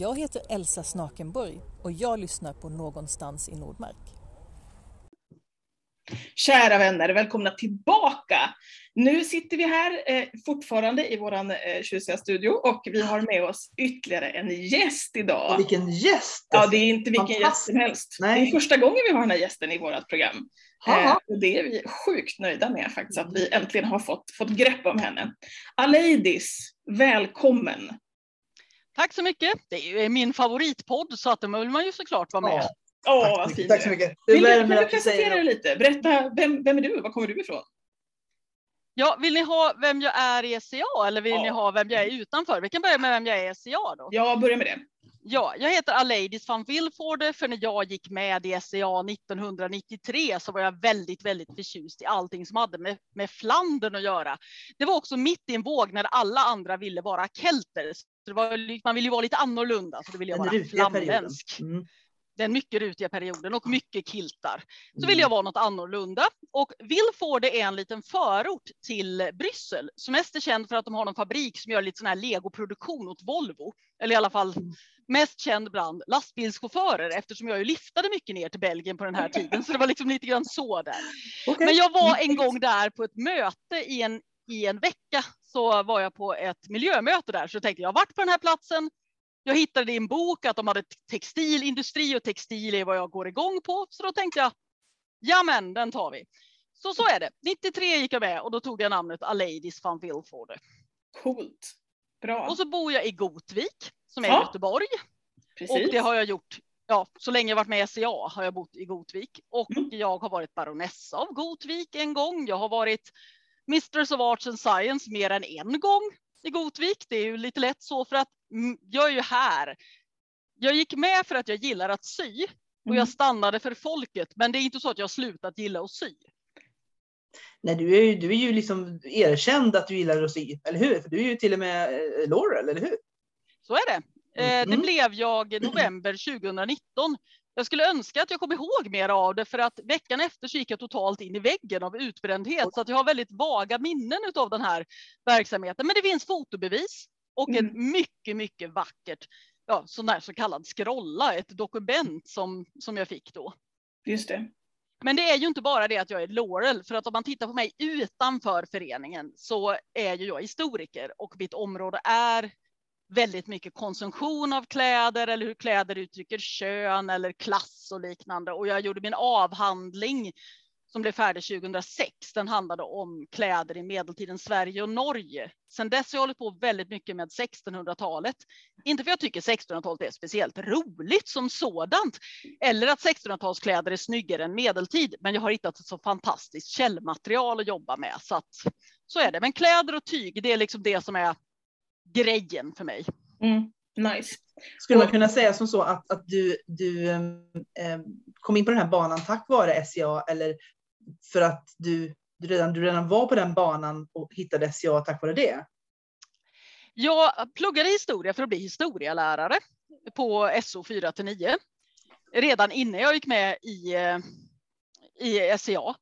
Jag heter Elsa Snakenburg och jag lyssnar på Någonstans i Nordmark. Kära vänner, välkomna tillbaka! Nu sitter vi här eh, fortfarande i våran eh, tjusiga studio och vi har med oss ytterligare en gäst idag. Vilken gäst! Ja, det är inte vilken gäst som helst. Nej. Det är första gången vi har den här gästen i vårt program. Eh, och det är vi sjukt nöjda med faktiskt, att vi äntligen har fått, fått grepp om henne. Aleidis, välkommen! Tack så mycket. Det är ju min favoritpodd så att då vill man ju såklart vara med. Ja, Åh, tack, så vad mycket. fin tack du så mycket. Det Vill du, kan du presentera dig lite? Berätta, vem, vem är du? Var kommer du ifrån? Ja, vill ni ha vem jag är i SCA eller vill Ja. ni ha vem jag är utanför? Vi kan börja med vem jag är i SCA då. Jag börjar med det. Ja, jag heter Aleidis van Vilvoorde för när jag gick med i SCA 1993 så var jag väldigt, väldigt förtjust i allting som hade med, med Flandern att göra. Det var också mitt i en våg när alla andra ville vara kelter. Så det var, man ville ju vara lite annorlunda så då ville jag vara flamländsk. Mm. den mycket rutiga perioden och mycket kiltar. Så Mm. vill jag vara något annorlunda. Och Vilford är en liten förort till Bryssel som mest är känd för att de har en fabrik som gör lite sån här legoproduktion åt Volvo. Eller i alla fall Mm. mest känd bland lastbilschaufförer eftersom jag ju liftade mycket ner till Belgien på den här tiden. Så det var liksom lite grann så där. Okej. Men jag var en Mm. gång där på ett möte i en, i en vecka så var jag på ett miljömöte där så tänkte jag har varit på den här platsen. Jag hittade i en bok att de hade textilindustri och textil är vad jag går igång på. Så då tänkte jag, ja men den tar vi. Så så är det. 93 gick jag med och då tog jag namnet Aleidis van Vilvoorde. Coolt. Bra. Och så bor jag i Gotvik som är i Ja. Göteborg. Precis. Och det har jag gjort. Ja, så länge jag varit med i SCA har jag bott i Gotvik och Mm. jag har varit baronessa av Gotvik en gång. Jag har varit Mistress of Arts and Science mer än en gång i Gotvik. Det är ju lite lätt så för att mm, jag är ju här. Jag gick med för att jag gillar att sy och Mm. jag stannade för folket. Men det är inte så att jag slutat gilla att sy. Nej, du är, ju, du är ju liksom erkänd att du gillar att sy, eller hur? För du är ju till och med eh, Laurel, eller hur? Så är det. Eh, Det Mm. blev jag i november 2019. Jag skulle önska att jag kom ihåg mer av det för att veckan efter så gick jag totalt in i väggen av utbrändhet så att jag har väldigt vaga minnen av den här verksamheten. Men det finns fotobevis och Mm. en mycket, mycket vackert ja, sån där så kallad scrolla, ett dokument som, som jag fick då. Just det. Men det är ju inte bara det att jag är Laurel, för att om man tittar på mig utanför föreningen så är ju jag historiker och mitt område är väldigt mycket konsumtion av kläder eller hur kläder uttrycker kön eller klass och liknande. Och jag gjorde min avhandling som blev färdig 2006. Den handlade om kläder i medeltidens Sverige och Norge. Sen dess har jag hållit på väldigt mycket med 1600-talet. Inte för jag tycker 1600-talet är speciellt roligt som sådant, eller att 1600-talskläder är snyggare än medeltid, men jag har hittat ett så fantastiskt källmaterial att jobba med. Så, att, så är det. Men kläder och tyg, det är liksom det som är grejen för mig. Mm. Nice. Skulle man kunna säga som så att, att du, du eh, kom in på den här banan tack vare SCA eller för att du, du, redan, du redan var på den banan och hittade SCA tack vare det? Jag pluggade historia för att bli historielärare på SO 4 till 9 redan innan jag gick med i, eh, i SCA.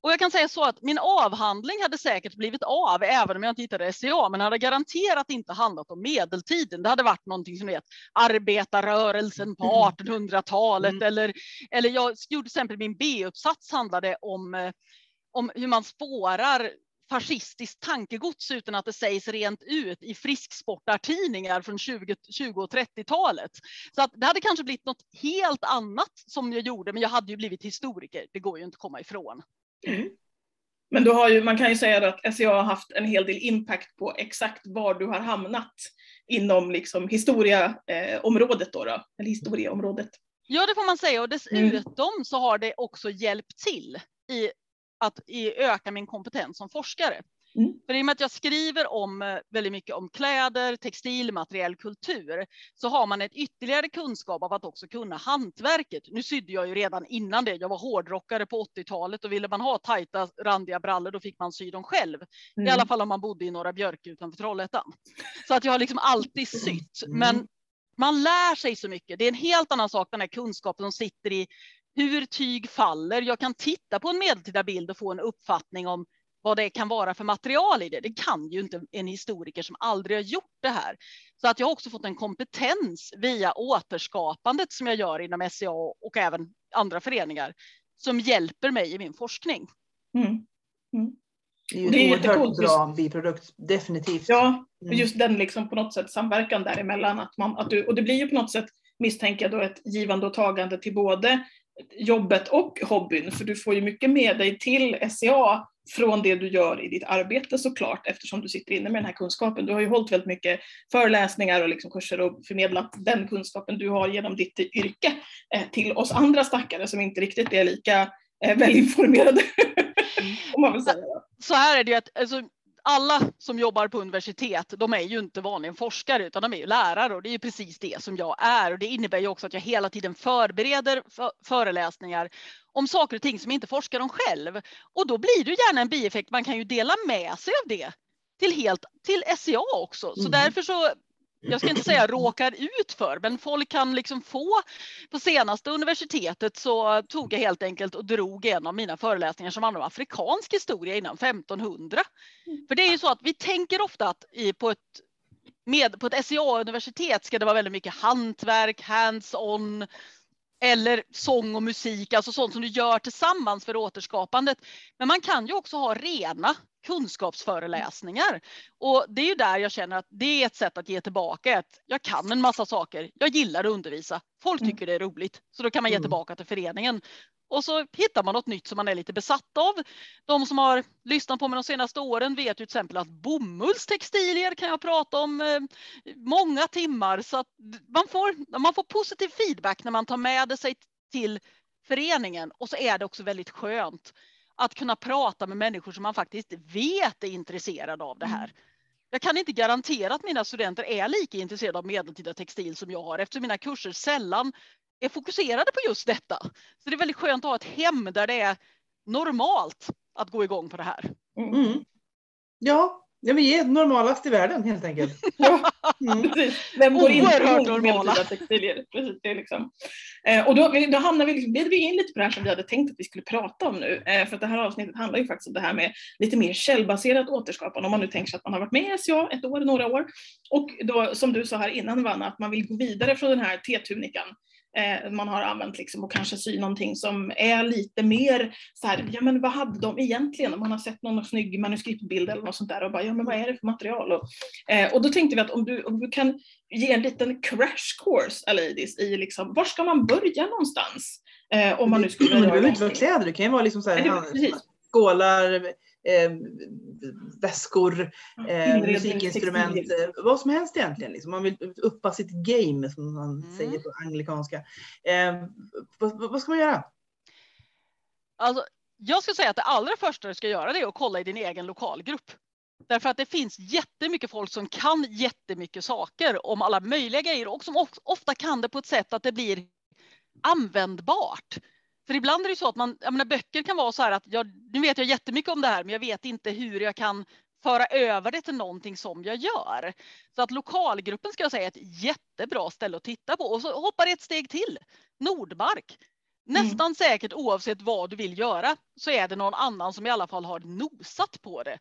Och jag kan säga så att min avhandling hade säkert blivit av även om jag inte hittade SCA, men hade garanterat inte handlat om medeltiden. Det hade varit någonting som vet arbetarrörelsen på 1800-talet Mm. eller, eller jag gjorde till exempel min B-uppsats handlade om, eh, om hur man spårar fascistiskt tankegods utan att det sägs rent ut i frisksportartidningar från 20, 20 och 30-talet. Så att det hade kanske blivit något helt annat som jag gjorde, men jag hade ju blivit historiker. Det går ju inte att komma ifrån. Men du har ju, man kan ju säga att SCA har haft en hel del impact på exakt var du har hamnat inom liksom historiaområdet eh, då, då, eller historieområdet. Ja, det får man säga. Och dessutom så har det också hjälpt till i att i öka min kompetens som forskare. Mm. För i och med att jag skriver om eh, väldigt mycket om kläder, textil, materiell kultur, så har man ett ytterligare kunskap av att också kunna hantverket. Nu sydde jag ju redan innan det. Jag var hårdrockare på 80-talet och ville man ha tajta randiga brallor, då fick man sy dem själv. Mm. I alla fall om man bodde i Norra Björke utanför Trollhättan. Så att jag har liksom alltid sytt. Mm. Men man lär sig så mycket. Det är en helt annan sak, den här kunskapen som sitter i hur tyg faller. Jag kan titta på en medeltida bild och få en uppfattning om vad det kan vara för material i det. Det kan ju inte en historiker som aldrig har gjort det här. Så att jag har också fått en kompetens via återskapandet som jag gör inom SCA och även andra föreningar som hjälper mig i min forskning. Mm. Mm. Det är ju Det är en oerhört bra biprodukt, definitivt. Ja, och Mm. just den liksom på något sätt samverkan däremellan. Att man, att du, och det blir ju på något sätt, misstänker jag, då ett givande och tagande till både jobbet och hobbyn. För du får ju mycket med dig till SCA från det du gör i ditt arbete såklart, eftersom du sitter inne med den här kunskapen. Du har ju hållit väldigt mycket föreläsningar och liksom kurser och förmedlat den kunskapen du har genom ditt yrke eh, till oss andra stackare som inte riktigt är lika eh, välinformerade. Om man vill säga. så här är det ju att alltså, alla som jobbar på universitet, de är ju inte vanligen forskare utan de är ju lärare och det är ju precis det som jag är. Och det innebär ju också att jag hela tiden förbereder föreläsningar om saker och ting som inte forskar om själv. Och då blir det gärna en bieffekt. Man kan ju dela med sig av det till helt till SCA också. Så Mm. därför så jag ska inte säga råkar ut för, men folk kan liksom få. På senaste universitetet så tog jag helt enkelt och drog en av mina föreläsningar som handlar om afrikansk historia innan 1500. För det är ju så att vi tänker ofta att i, på ett med, på ett SCA-universitet ska det vara väldigt mycket hantverk, hands-on eller sång och musik, alltså sånt som du gör tillsammans för återskapandet. Men man kan ju också ha rena kunskapsföreläsningar. Och det är ju där jag känner att det är ett sätt att ge tillbaka. Att jag kan en massa saker, jag gillar att undervisa, folk Mm. tycker det är roligt, så då kan man ge Mm. tillbaka till föreningen. Och så hittar man något nytt som man är lite besatt av. De som har lyssnat på mig de senaste åren vet ju till exempel att bomullstextilier kan jag prata om eh, många timmar. Så att man får, man får positiv feedback när man tar med sig till föreningen. Och så är det också väldigt skönt att kunna prata med människor som man faktiskt vet är intresserade av det här. Jag kan inte garantera att mina studenter är lika intresserade av medeltida textil som jag har eftersom mina kurser sällan är fokuserade på just detta. Så det är väldigt skönt att ha ett hem där det är normalt att gå igång på det här. Mm. Ja, ja, vi är normalast i världen helt enkelt. Ja. Mm. Precis. Vem går inte emot normala. medeltida textilier? Precis, det liksom. eh, och då, då hamnar vi, liksom, leder vi in lite på det här som vi hade tänkt att vi skulle prata om nu. Eh, för att det här avsnittet handlar ju faktiskt om det här med lite mer källbaserat återskapande. Om man nu tänker sig att man har varit med i SCA ett år, några år. Och då som du sa här innan Vanna, att man vill gå vidare från den här T-tunikan eh, man har använt liksom och kanske sy någonting som är lite mer så här, ja men vad hade de egentligen? Om man har sett någon snygg manuskriptbild eller något sånt där och bara, ja men vad är det för material? Och, eh, och då tänkte vi att om du, om du kan ge en liten crash course, ladies, i liksom, var ska man börja någonstans? Eh, om man nu skulle Men det vilja behöver göra inte vara kläder, det kan ju vara liksom så här, det- skålar, eh, väskor, eh, Inredning, musikinstrument, eh, vad som helst egentligen. Liksom. Man vill uppa sitt game som man Mm. säger på anglikanska. Eh, vad, vad ska man göra? Alltså, jag skulle säga att det allra första du ska göra det är att kolla i din egen lokalgrupp. Därför att det finns jättemycket folk som kan jättemycket saker om alla möjliga grejer och som of- ofta kan det på ett sätt att det blir användbart. För ibland är det så att man, jag menar, böcker kan vara så här att jag, nu vet jag jättemycket om det här men jag vet inte hur jag kan föra över det till någonting som jag gör. Så att lokalgruppen ska jag säga är ett jättebra ställe att titta på och så hoppar det ett steg till. Nordmark. Nästan säkert oavsett vad du vill göra så är det någon annan som i alla fall har nosat på det.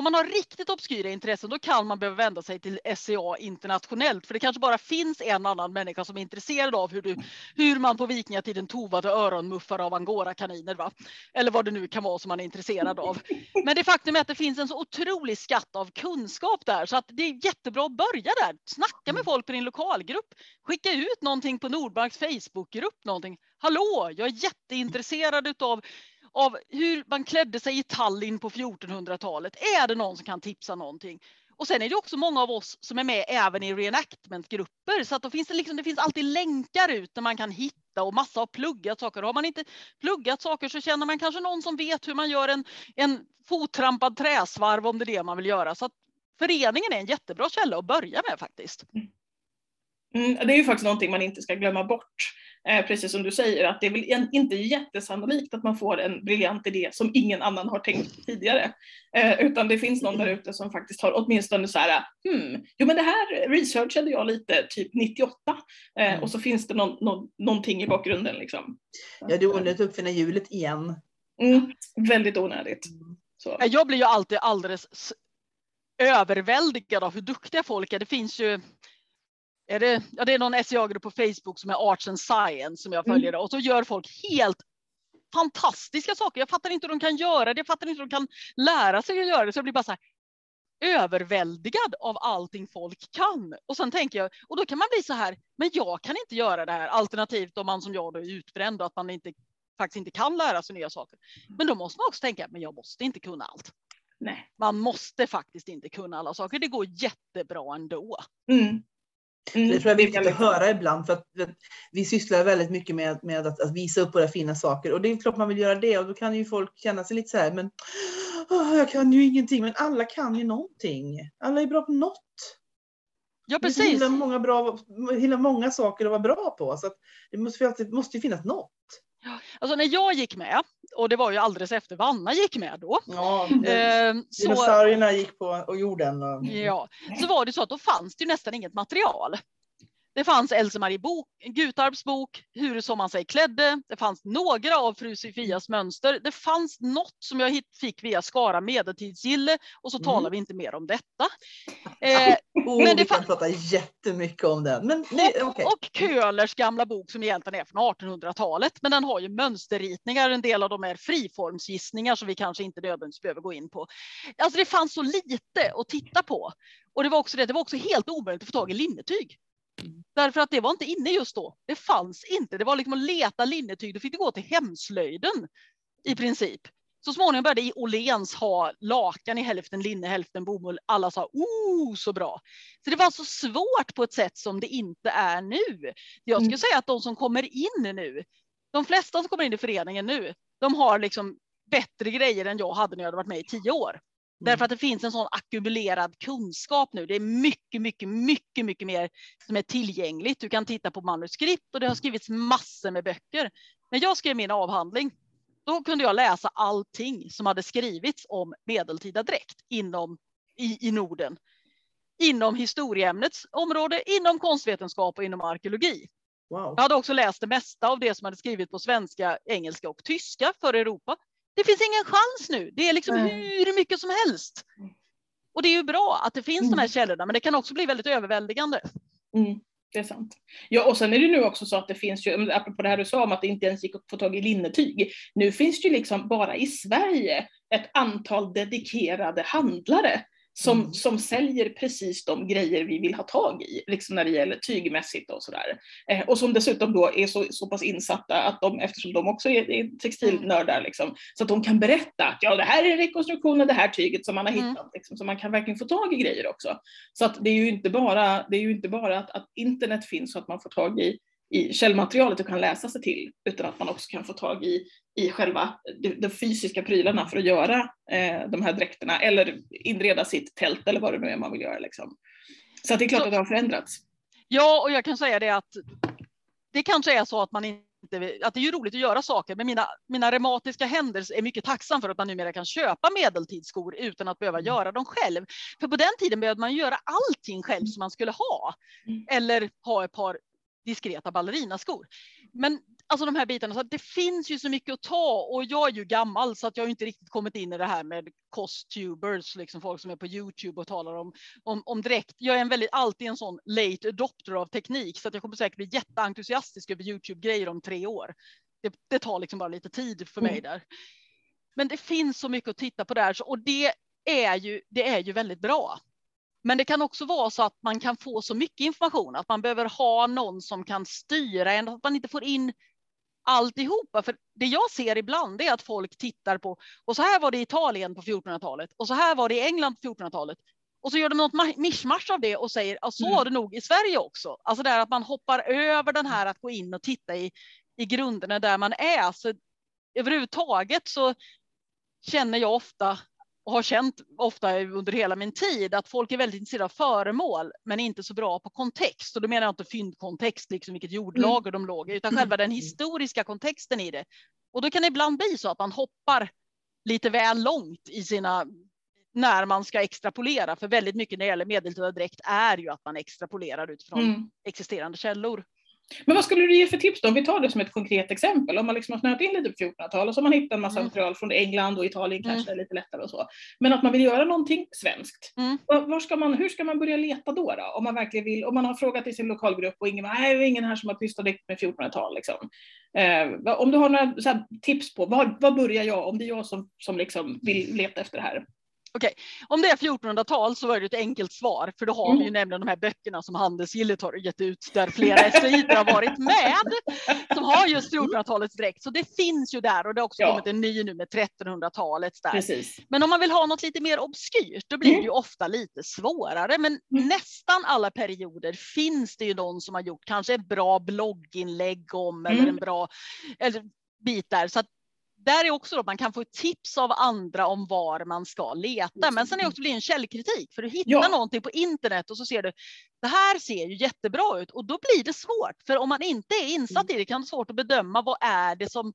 Om man har riktigt obskyra intressen då kan man behöva vända sig till SCA internationellt för det kanske bara finns en annan människa som är intresserad av hur, du, hur man på vikingatiden tovade öronmuffar av angorakaniner. Va? Eller vad det nu kan vara som man är intresserad av. Men det faktum är att det finns en så otrolig skatt av kunskap där så att det är jättebra att börja där. Snacka med folk på din lokalgrupp. Skicka ut någonting på Nordmarks Facebookgrupp. Någonting. Hallå, jag är jätteintresserad utav av hur man klädde sig i Tallinn på 1400-talet. Är det någon som kan tipsa någonting? Och sen är det också många av oss som är med även i reenactmentgrupper så att då finns det, liksom, det finns alltid länkar ut där man kan hitta och massa har pluggat saker. Har man inte pluggat saker så känner man kanske någon som vet hur man gör en, en fottrampad träsvarv om det är det man vill göra. Så att föreningen är en jättebra källa att börja med faktiskt. Mm, det är ju faktiskt någonting man inte ska glömma bort. Eh, precis som du säger, att det är väl en- inte jättesannolikt att man får en briljant idé som ingen annan har tänkt tidigare. Eh, utan det finns någon där ute som faktiskt har åtminstone så här, hmm, jo men det här researchade jag lite typ 98. Eh, och så finns det någon, någon, någonting i bakgrunden liksom. Ja, det är onödigt att uppfinna hjulet igen. Mm, väldigt onödigt. Så. Jag blir ju alltid alldeles överväldigad av hur duktiga folk är. Det finns ju är det, ja, det är någon SCA-grupp på Facebook som är Arts and Science som jag Mm. följer och så gör folk helt fantastiska saker. Jag fattar inte hur de kan göra det. Jag fattar inte hur de kan lära sig att göra det. Så jag blir bara så här överväldigad av allting folk kan. Och sen tänker jag, och då kan man bli så här, men jag kan inte göra det här. Alternativt om man som jag då är utbränd och att man inte, faktiskt inte kan lära sig nya saker. Men då måste man också tänka, men jag måste inte kunna allt. Nej. Man måste faktiskt inte kunna alla saker. Det går jättebra ändå. Mm. Mm. Det tror jag är viktigt att höra ibland för att för att vi sysslar väldigt mycket med, med att, att visa upp våra fina saker och det är klart man vill göra det och då kan ju folk känna sig lite så här men "Åh, jag kan ju ingenting men alla kan ju någonting. Alla är bra på något. Ja, Det finns precis. himla många, bra, himla många saker att vara bra på så att det måste, ju alltid, måste finnas något. Alltså när jag gick med, och det var ju alldeles efter Vanna gick med då, Ja, eh, så, Dinosaurierna gick på och jorden. Och, ja, så var det så att då fanns det ju nästan inget material. Det fanns Else-Marie bok, Gutarps bok, Hur som man sig klädde. Det fanns några av fru Sofias mönster. Det fanns något som jag fick via Skara medeltidsgille och så Mm. talar vi inte mer om detta. Eh, oh, Men det vi kan prata jättemycket om den. Men det, okej. Och Köhlers gamla bok som egentligen är från 1800-talet. Men den har ju mönsterritningar. En del av dem är friformsgissningar som vi kanske inte nödvändigtvis behöver gå in på. Alltså det fanns så lite att titta på. Och det var också det, det var också helt omöjligt att få tag i linnetyg. Därför att det var inte inne just då. Det fanns inte. Det var liksom att leta linnetyg. Då fick du gå till hemslöjden i princip. Så småningom började i Åhléns ha lakan i hälften linne, hälften bomull. Alla sa oh så bra. Så det var så svårt på ett sätt som det inte är nu. Jag skulle Mm. säga att de som kommer in nu, de flesta som kommer in i föreningen nu, de har liksom bättre grejer än jag hade när jag hade varit med i tio år. Därför att det finns en sån ackumulerad kunskap nu. Det är mycket, mycket, mycket, mycket mer som är tillgängligt. Du kan titta på manuskript och det har skrivits massor med böcker. När jag skrev min avhandling, då kunde jag läsa allting som hade skrivits om medeltida dräkt inom i, i Norden. Inom historieämnets område, inom konstvetenskap och inom arkeologi. Wow. Jag hade också läst det mesta av det som hade skrivits på svenska, engelska och tyska för Europa. Det finns ingen chans nu. Det är liksom hur mycket som helst. Och det är ju bra att det finns de här Mm. källorna, men det kan också bli väldigt överväldigande. Mm, det är sant. Ja, och sen är det nu också så att det finns ju, apropå det här du sa om att det inte ens gick att få tag i linnetyg. Nu finns det ju liksom bara i Sverige ett antal dedikerade handlare som, Mm. som säljer precis de grejer vi vill ha tag i, liksom när det gäller tygmässigt och sådär. Eh, och som dessutom då är så, så pass insatta att de, eftersom de också är, är textilnördar, liksom, så att de kan berätta att ja, det här är en rekonstruktion av det här tyget som man har Mm. hittat, liksom, så man kan verkligen få tag i grejer också. Så att det är ju inte bara, det är ju inte bara att, att internet finns så att man får tag i, i källmaterialet och kan läsa sig till, utan att man också kan få tag i, i själva de, fysiska prylarna för att göra eh, de här dräkterna eller inreda sitt tält eller vad det nu är man vill göra. Liksom. Så det är klart Så- att det har förändrats. Ja, och jag kan säga det att det kanske är så att man inte att det är ju roligt att göra saker, men mina, mina reumatiska händer är mycket tacksam för att man numera kan köpa medeltidsskor utan att behöva göra dem själv. För på den tiden behövde man göra allting själv som man skulle ha. Mm. Eller ha ett par diskreta ballerinaskor. Men alltså de här bitarna, så att det finns ju så mycket att ta och jag är ju gammal så att jag har inte riktigt kommit in i det här med costubers, liksom folk som är på Youtube och talar om, om, om direkt. Jag är en väldigt, alltid en sån late adopter av teknik så att jag kommer säkert bli jätteentusiastisk över Youtube-grejer om tre år. Det, det tar liksom bara lite tid för mig Mm. där. Men det finns så mycket att titta på där så- och det är ju, det är ju väldigt bra. Men det kan också vara så att man kan få så mycket information att man behöver ha någon som kan styra en, att man inte får in alltihopa. För det jag ser ibland är att folk tittar på, och så här var det i Italien på 1400-talet och så här var det i England på 1400-talet. Och så gör de något ma- mischmasch av det och säger att så Mm. var det nog i Sverige också. Alltså där att man hoppar över den här att gå in och titta i, i grunderna där man är. Så överhuvudtaget så känner jag ofta och har känt ofta under hela min tid att folk är väldigt intresserade av föremål men inte så bra på kontext. Och då menar jag inte fyndkontext, liksom vilket jordlager de låg i, utan själva den historiska kontexten i det. Och då kan det ibland bli så att man hoppar lite väl långt i sina när man ska extrapolera, för väldigt mycket när det gäller medeltida dräkt är ju att man extrapolerar utifrån Mm. existerande källor. Men vad skulle du ge för tips då? Om vi tar det som ett konkret exempel. Om man liksom har snöat in lite på 1400-talet och så har man hittat en massa Mm. material från England och Italien kanske Mm. är lite lättare och så. Men att man vill göra någonting svenskt. Mm. Var var ska man, hur ska man börja leta då, då? Om man verkligen vill, om man har frågat i sin lokalgrupp och ingen, nej, det är ingen här som har pysslat riktigt med 1400-tal. Liksom. Eh, om du har några tips på, var, var börjar jag? Om det är jag som, som liksom vill leta efter det här. Om det är 1400-tal så är det ett enkelt svar, för då har vi ju nämligen de här böckerna som Handelsgillet har gett ut, där flera SVIter har varit med, som har just 1400-talets dräkt. Så det finns ju där och det har också Ja. kommit en ny nu med 1300-talets där. Precis. Men om man vill ha något lite mer obskyrt, då blir det ju ofta lite svårare. Men Mm. nästan alla perioder finns det ju någon som har gjort kanske ett bra blogginlägg om eller Mm. en bra eller, bit där. Så där är också då man kan få tips av andra om var man ska leta. Men sen är det också en källkritik för du hittar Ja. någonting på internet och så ser du det här ser ju jättebra ut och då blir det svårt. För om man inte är insatt i det kan det vara svårt att bedöma vad är det som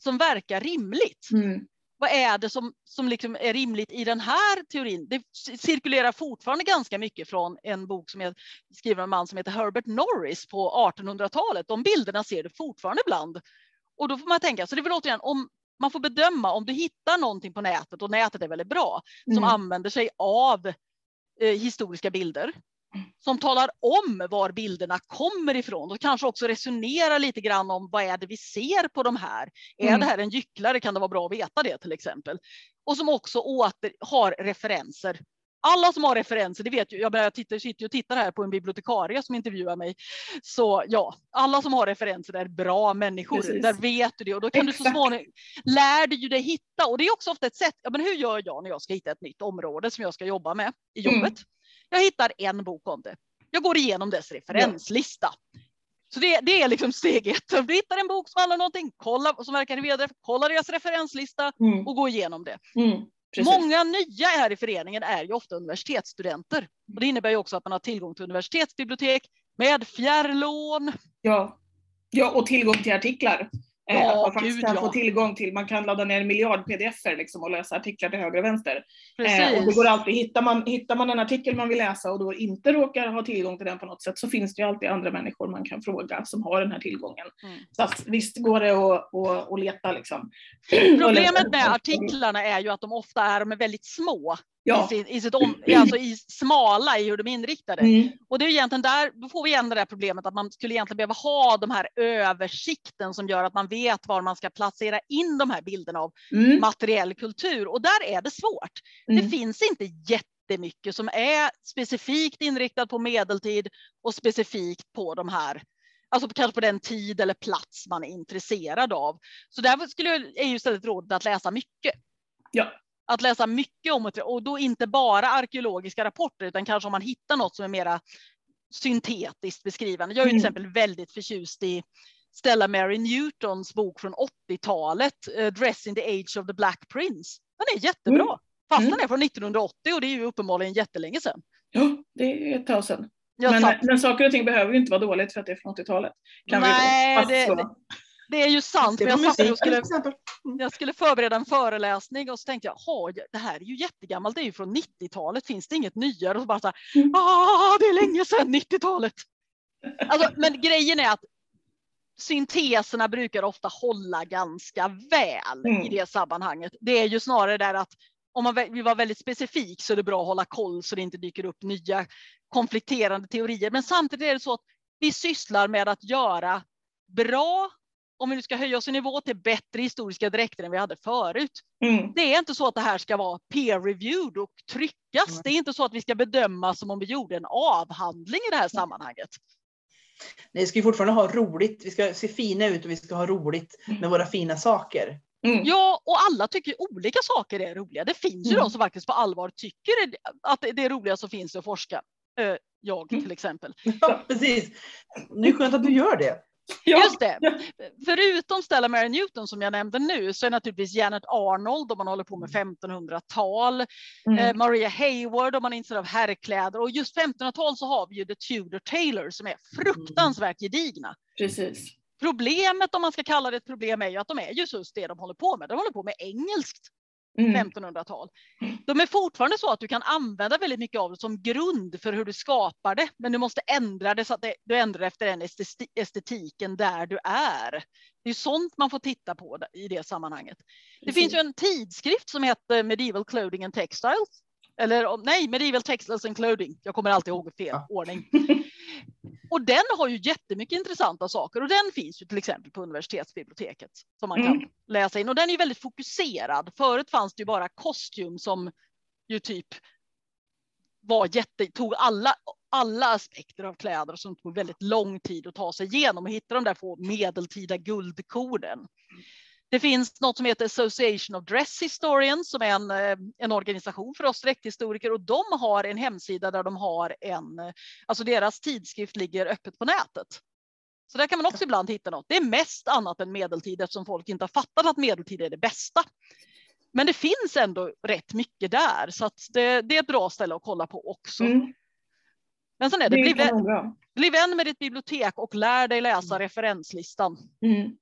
som verkar rimligt Mm. vad är det som, som liksom är rimligt i den här teorin? Det cirkulerar fortfarande ganska mycket från en bok som är skriven av en man som heter Herbert Norris på 1800-talet. De bilderna ser du fortfarande ibland. Och då får man tänka, så det är väl återigen om man får bedöma om du hittar någonting på nätet och nätet är väldigt bra som Mm. använder sig av eh, historiska bilder som talar om var bilderna kommer ifrån och kanske också resonerar lite grann om vad är det vi ser på de här. Är Mm. det här en gycklare kan det vara bra att veta det till exempel. Och som också åter har referenser. Alla som har referenser, det vet ju, jag, menar, jag tittar, sitter och tittar här på en bibliotekarie som intervjuar mig. Så ja, alla som har referenser är bra människor. Precis. Där vet du det och då kan du så Exakt. småningom, lär du dig hitta och det är också ofta ett sätt, ja men hur gör jag när jag ska hitta ett nytt område som jag ska jobba med i Mm. jobbet? Jag hittar en bok om det. Jag går igenom dess referenslista. Så det, det är liksom steg ett. Om du hittar en bok som handlar om någonting, kolla, som verkar vidare, kolla deras referenslista Mm. och gå igenom det. Mm. Precis. Många nya här i föreningen är ju ofta universitetsstudenter. Och det innebär ju också att man har tillgång till universitetsbibliotek med fjärrlån. Ja. ja, och tillgång till artiklar. Eh, Ja, att man faktiskt gud, kan ja. få tillgång till, man kan ladda ner en miljard pdf-er liksom och läsa artiklar till höger och vänster. Eh, och det går alltid, hittar man, hittar man en artikel man vill läsa och då inte råkar ha tillgång till den på något sätt så finns det ju alltid andra människor man kan fråga som har den här tillgången. Mm. Så att, visst går det att, att, att leta liksom. Problemet med artiklarna är ju att de ofta är, de är väldigt små. Ja. I, sin, i, sitt om, i- alltså i smala i hur de är inriktade. Mm. Och det är egentligen där, då får vi igen det där problemet att man skulle egentligen behöva ha de här översikten som gör att man vet var man ska placera in de här bilderna av Mm. materiell kultur. Och där är det svårt. Det Mm. finns inte jättemycket som är specifikt inriktat på medeltid och specifikt på de här, alltså kanske på den tid eller plats man är intresserad av. Så därför skulle jag, är ju istället rådet att läsa mycket. Ja. Att läsa mycket om det och då inte bara arkeologiska rapporter utan kanske om man hittar något som är mera syntetiskt beskrivande. Jag är ju till Mm. exempel väldigt förtjust i Stella Mary Newtons bok från 80-talet, eh, Dress in the Age of the Black Prince. Den är jättebra. Mm. Fast Mm. den är från 1980 och det är ju uppenbarligen jättelänge sedan. ja, det är ett tag sedan. Men, men saker och ting behöver ju inte vara dåligt för att det är från 80-talet. Kan Nej, vi det- fastslå. det är ju sant, Det jag, musik till skulle, jag skulle förbereda en föreläsning och så tänkte jag, "Ha, det här är ju jättegammalt, det är ju från 90-talet, finns det inget nyare? Och så bara så här, Mm. ah, det är länge sedan 90-talet. Alltså, men grejen är att synteserna brukar ofta hålla ganska väl Mm. i det sammanhanget. Det är ju snarare där att om man vill vara väldigt specifik så är det bra att hålla koll så det inte dyker upp nya konflikterande teorier. Men samtidigt är det så att vi sysslar med att göra bra, om vi nu ska höja oss i nivå till bättre historiska dräkter än vi hade förut. Mm. Det är inte så att det här ska vara peer-reviewed och tryckas. Det är inte så att vi ska bedöma som om vi gjorde en avhandling i det här sammanhanget. Nej, vi ska ju fortfarande ha roligt. Vi ska se fina ut och vi ska ha roligt med våra fina saker. Mm. Ja, och alla tycker olika saker är roliga. Det finns ju Mm. de som faktiskt på allvar tycker att det är roliga som finns att forska. Jag Mm. till exempel. Ja, precis. Det är skönt att du gör det. Ja. Just det. Förutom Stella Mary Newton som jag nämnde nu så är naturligtvis Janet Arnold om man håller på med 1500-tal. Mm. Eh, Maria Hayward om man är intresserad av herrkläder. Och just 1500-tal så har vi ju The Tudor Tailor som är fruktansvärt gedigna. Precis. Problemet om man ska kalla det ett problem är ju att de är just det de håller på med. De håller på med engelskt. Mm. 1500-tal. De är fortfarande så att du kan använda väldigt mycket av det som grund för hur du skapar det, men du måste ändra det så att det, du ändrar efter den esteti- estetiken där du är. Det är sånt man får titta på i det sammanhanget. Det Precis. finns ju en tidskrift som heter Medieval Clothing and Textiles. Eller om- nej, Medieval Textiles and Clothing. Jag kommer alltid ihåg fel Ja. ordning. Och den har ju jättemycket intressanta saker och den finns ju till exempel på universitetsbiblioteket som man kan Mm. läsa in och den är väldigt fokuserad. Förut fanns det ju bara kostym som ju typ var jätte, tog alla, alla aspekter av kläder som tog väldigt lång tid att ta sig igenom och hitta de där få medeltida guldkornen. Det finns något som heter Association of Dress Historians som är en, eh, en organisation för oss dräkthistoriker och de har en hemsida där de har en, eh, alltså deras tidskrift ligger öppet på nätet. Så där kan man också ibland hitta något. Det är mest annat än medeltid eftersom folk inte har fattat att medeltid är det bästa. Men det finns ändå rätt mycket där så det, det är ett bra ställe att kolla på också. Mm. Men sen är det, Det bli, vän, bli vän med ditt bibliotek och lär dig läsa referenslistan. Mm.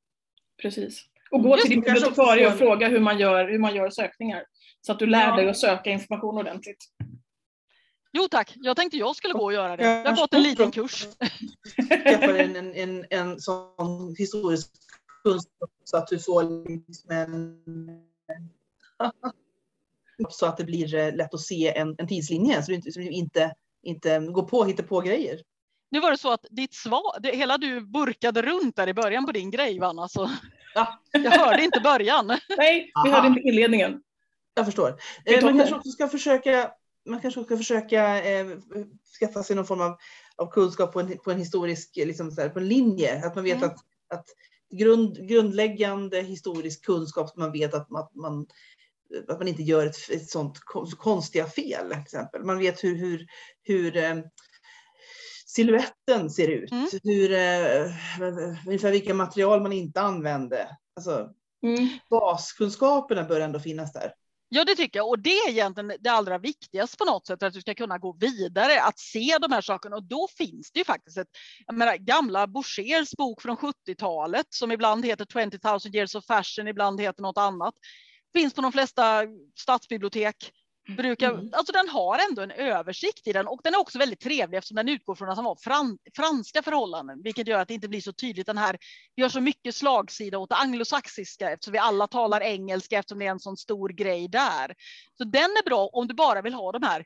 Precis. Och gå Just till din bibliotekarie och fråga hur man, gör, hur man gör sökningar. Så att du lär Ja. dig att söka information ordentligt. Jo tack, jag tänkte jag skulle gå och göra det. Jag har gått en liten kurs. skaffa en, en, en, en sån historisk kunskap så att du får liksom en så att det blir eh, lätt att se en, en tidslinje så du inte, så du inte, inte går på hitta på grejer. Nu var det så att ditt svar, det, hela du burkade runt där i början på din grej Vanna, så Ja. jag hörde inte början. Nej, vi Aha. hörde inte inledningen. Jag förstår. Eh, man kanske också ska försöka, man kanske också ska försöka eh, skaffa sig någon form av, av kunskap på en, på en historisk, liksom så här, på en linje. Att man vet Mm. att, att grund, grundläggande historisk kunskap, så man vet att man, att man, att man inte gör ett, ett sånt kon- konstiga fel. Till exempel. Man vet hur, hur, hur eh, siluetten ser ut, Mm. hur, eh, ungefär vilka material man inte använde. Alltså, Mm. baskunskaperna bör ändå finnas där. Ja, det tycker jag. Och det är egentligen det allra viktigaste på något sätt, för att du ska kunna gå vidare, att se de här sakerna. Och då finns det ju faktiskt ett, jag menar, gamla Bouchers bok från 70-talet, som ibland heter 20 000 years of fashion, ibland heter något annat. Finns på de flesta stadsbibliotek. Brukar, Mm. alltså den har ändå en översikt i den och den är också väldigt trevlig eftersom den utgår från att han var fran, franska förhållanden, vilket gör att det inte blir så tydligt den här. Vi har så mycket slagsida åt det anglosaxiska eftersom vi alla talar engelska eftersom det är en sån stor grej där. Så den är bra om du bara vill ha de här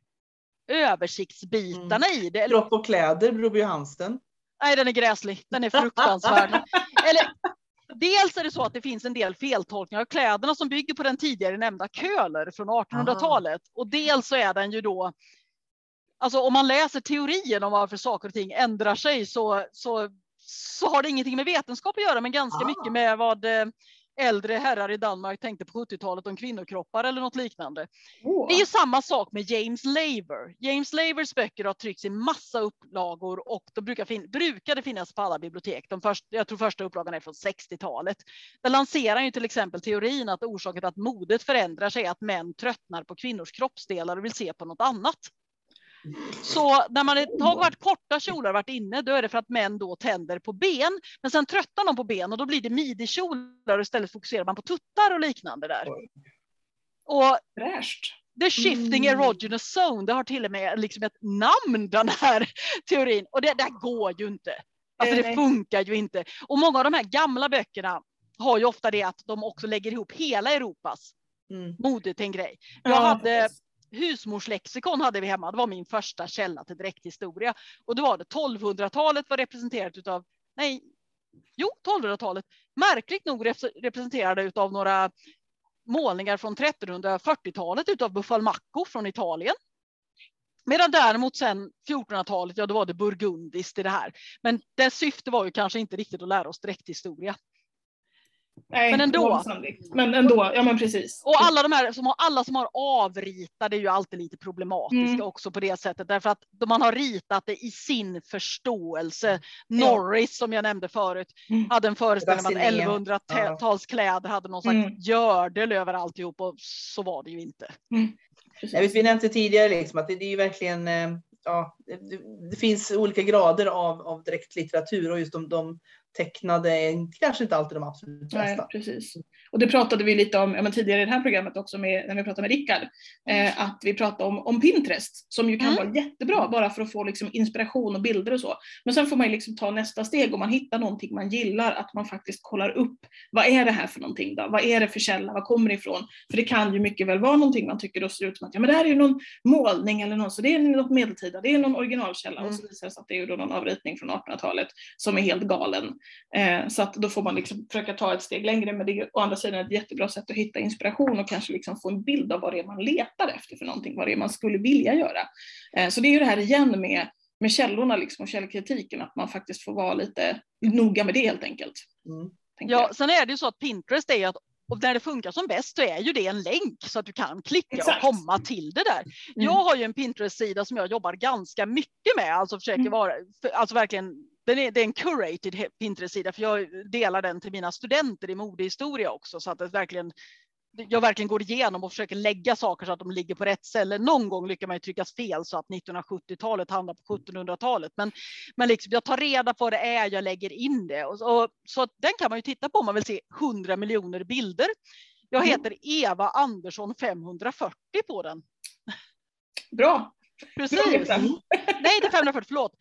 översiktsbitarna i det. Kropp och kläder, Broby Johansen. nej, den är gräslig. Den är fruktansvärd. Eller, dels är det så att det finns en del feltolkningar av kläderna som bygger på den tidigare nämnda Köhler från 1800-talet. Och dels så är den ju då Alltså om man läser teorin om varför saker och ting ändrar sig så, så, så har det ingenting med vetenskap att göra men ganska Ah. mycket med vad eh, äldre herrar i Danmark tänkte på 70-talet om kvinnokroppar eller något liknande. Åh. Det är ju samma sak med James Laver. James Lavers böcker har tryckts i massa upplagor och de brukar fin- brukade finnas på alla bibliotek. De först, jag tror första upplagan är från 60-talet. Där lanserar ju till exempel teorin att orsaken till att modet förändrar sig är att män tröttnar på kvinnors kroppsdelar och vill se på något annat. Så när man ett tag varit korta kjolar varit inne, då är det för att män då tänder på ben. Men sen tröttnar de på ben och då blir det midjekjolar och istället fokuserar man på tuttar och liknande där. Och Fräscht. The shifting Mm. erogenous zone, det har till och med liksom ett namn den här teorin. Och det där går ju inte. Alltså det funkar ju inte. Och många av de här gamla böckerna har ju ofta det att de också lägger ihop hela Europas Mm. mode till en grej. Jag Ja, hade precis husmorslexikon hade vi hemma. Det var min första källa till dräkthistoria. Och då var det 1200-talet var representerat utav, nej, jo 1200-talet. Märkligt nog representerade utav några målningar från 1340-talet utav Buffalmacco från Italien. Medan däremot sen 1400-talet, ja då var det burgundiskt i det här. Men dess syfte var ju kanske inte riktigt att lära oss dräkthistoria. Nej, Men ändå. Men ändå, ja men precis. Och alla de här som har, alla som har avritade är ju alltid lite problematiska Mm. också på det sättet. Därför att man har ritat det i sin förståelse. Norris som jag nämnde förut Mm. hade en föreställning om att Bassinet. 1100-talskläder hade någon slags Mm. gördel över alltihop och så var det ju inte. Jag vet, vi nämnde tidigare liksom att det, det är ju verkligen, eh, ja, det, det finns olika grader av, av direktlitteratur och just de, de tecknade kanske inte alltid de absolut Nej, bästa. precis. Och det pratade vi lite om ja, tidigare i det här programmet också med, när vi pratade med Rickard. Eh, att vi pratade om, om Pinterest som ju kan Mm. vara jättebra bara för att få liksom, inspiration och bilder och så. Men sen får man ju liksom ta nästa steg om man hittar någonting man gillar att man faktiskt kollar upp vad är det här för någonting då? Vad är det för källa? Vad kommer det ifrån? För det kan ju mycket väl vara någonting man tycker då ser ut som att ja, men det här är ju någon målning eller något så det är något medeltida, det är någon originalkälla och så Mm. visar det sig att det är ju då någon avritning från 1800-talet som är helt galen. Eh, så att då får man liksom försöka ta ett steg längre men det är å andra sidan ett jättebra sätt att hitta inspiration och kanske liksom få en bild av vad det är man letar efter för någonting, vad det är man skulle vilja göra. Eh, så det är ju det här igen med, med källorna liksom och källkritiken, att man faktiskt får vara lite noga med det helt enkelt. Mm. Ja, jag. sen är det ju så att Pinterest är ju att och när det funkar som bäst så är ju det en länk så att du kan klicka Exakt. och komma till det där. Jag har ju en Pinterest-sida som jag jobbar ganska mycket med, alltså försöker Mm. vara, för, alltså verkligen, den är, det är en curated Pinterest-sida för jag delar den till mina studenter i modehistoria också så att det verkligen jag verkligen går igenom och försöker lägga saker så att de ligger på rätt ställe. Någon gång lyckas man ju tryckas fel så att 1970-talet hamnar på 1700-talet. Men, men liksom, jag tar reda på vad det är, jag lägger in det. Och, och, så den kan man ju titta på om man vill se 100 miljoner bilder. Jag Mm. heter Eva Andersson 540 på den. Bra! Precis. Bra. Nej, det är 540, förlåt.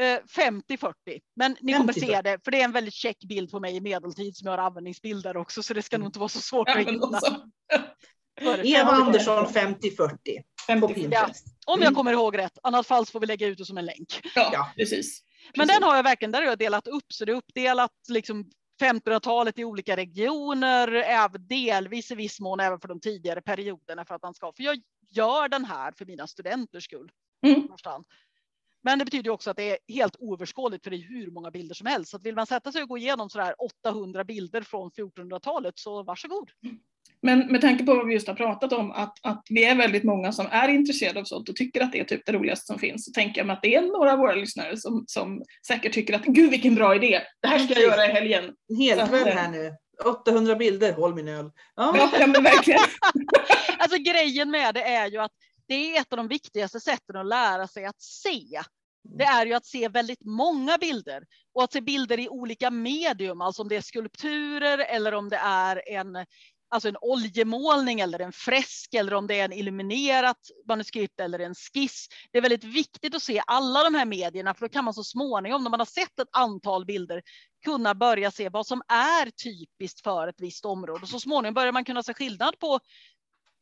Eh, 50-40. Men ni kommer 50-40. se det, för det är en väldigt check bild på mig i medeltid som jag har användningsbilder också, så det ska nog inte vara så svårt Ja, att men hitta. Eva Andersson 50-40 på 50. Pinterest. Om Mm. jag kommer ihåg rätt, annat fall får vi lägga ut det som en länk. Ja, Ja. precis. Men Precis. den har jag verkligen, där har jag delat upp, så det är uppdelat liksom 1500-talet i olika regioner, även delvis i viss mån även för de tidigare perioderna för att man ska, för jag gör den här för mina studenters skull. Mm. Men det betyder också att det är helt oöverskådligt för det är hur många bilder som helst. Så att vill man sätta sig och gå igenom sådär 800 bilder från 1400-talet så varsågod. Men med tanke på vad vi just har pratat om, att, att vi är väldigt många som är intresserade av sånt och tycker att det är typ det roligaste som finns, så tänker jag mig att det är några av våra lyssnare som, som säkert tycker att gud vilken bra idé, det här ska jag göra i helgen. En helkväll här nu. 800 bilder, håll min öl. Ja, ja men verkligen. Alltså grejen med det är ju att det är ett av de viktigaste sätten att lära sig att se. Det är ju att se väldigt många bilder och att se bilder i olika medium, alltså om det är skulpturer eller om det är en, alltså en oljemålning eller en fresk eller om det är en illuminerat manuskript eller en skiss. Det är väldigt viktigt att se alla de här medierna för då kan man så småningom när man har sett ett antal bilder kunna börja se vad som är typiskt för ett visst område. Så småningom börjar man kunna se skillnad på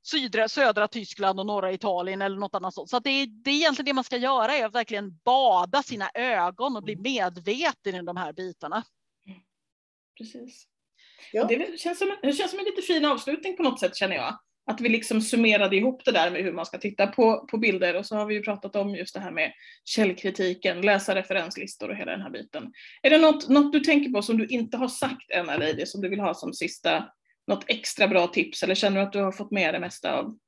sydra, södra Tyskland och norra Italien eller något annat sånt. Så att det, är, det är egentligen det man ska göra, är att verkligen bada sina ögon och bli medveten i de här bitarna. Precis. Ja. Det, känns som, en- det känns som en lite fin avslutning på något sätt känner jag. Att vi liksom summerade ihop det där med hur man ska titta på, på bilder och så har vi ju pratat om just det här med källkritiken, läsa referenslistor och hela den här biten. Är det något, något du tänker på som du inte har sagt än Lady som du vill ha som sista, något extra bra tips eller känner du att du har fått med det mesta av?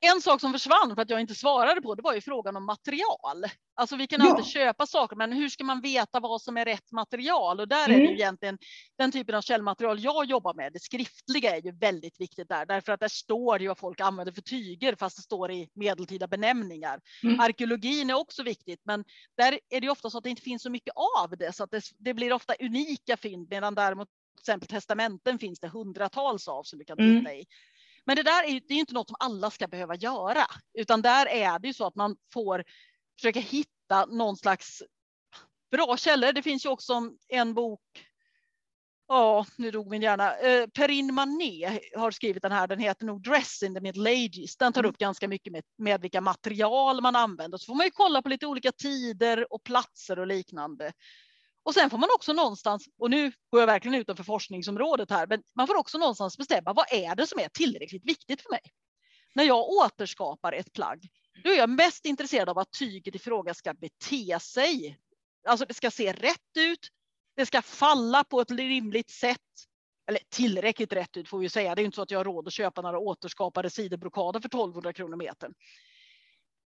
En sak som försvann för att jag inte svarade på, det var ju frågan om material. Alltså vi kan Ja. alltid köpa saker, men hur ska man veta vad som är rätt material? Och där är det Mm. ju egentligen den typen av källmaterial jag jobbar med. Det skriftliga är ju väldigt viktigt där, därför att där står ju vad folk använder för tyger, fast det står i medeltida benämningar. Mm. Arkeologin är också viktigt, men där är det ofta så att det inte finns så mycket av det, så att det, det blir ofta unika fynd, medan däremot till exempel testamenten finns det hundratals av som du kan Mm. titta i. Men det där är ju, det är inte något som alla ska behöva göra, utan där är det ju så att man får försöka hitta någon slags bra källor. Det finns ju också en bok. Ja, nu dog min hjärna. Eh, Perrin Manet har skrivit den här. Den heter nog Dress in the Middle Ages. Den tar upp ganska mycket med, med vilka material man använder. Så får man ju kolla på lite olika tider och platser och liknande. Och sen får man också någonstans, och nu går jag verkligen utanför forskningsområdet här, men man får också någonstans bestämma vad är det som är tillräckligt viktigt för mig? När jag återskapar ett plagg, då är jag mest intresserad av att tyget i fråga ska bete sig. Alltså det ska se rätt ut, det ska falla på ett rimligt sätt. Eller tillräckligt rätt ut får vi säga. Det är inte så att jag har råd att köpa några återskapade sidobrokader för 1200 kronor metern.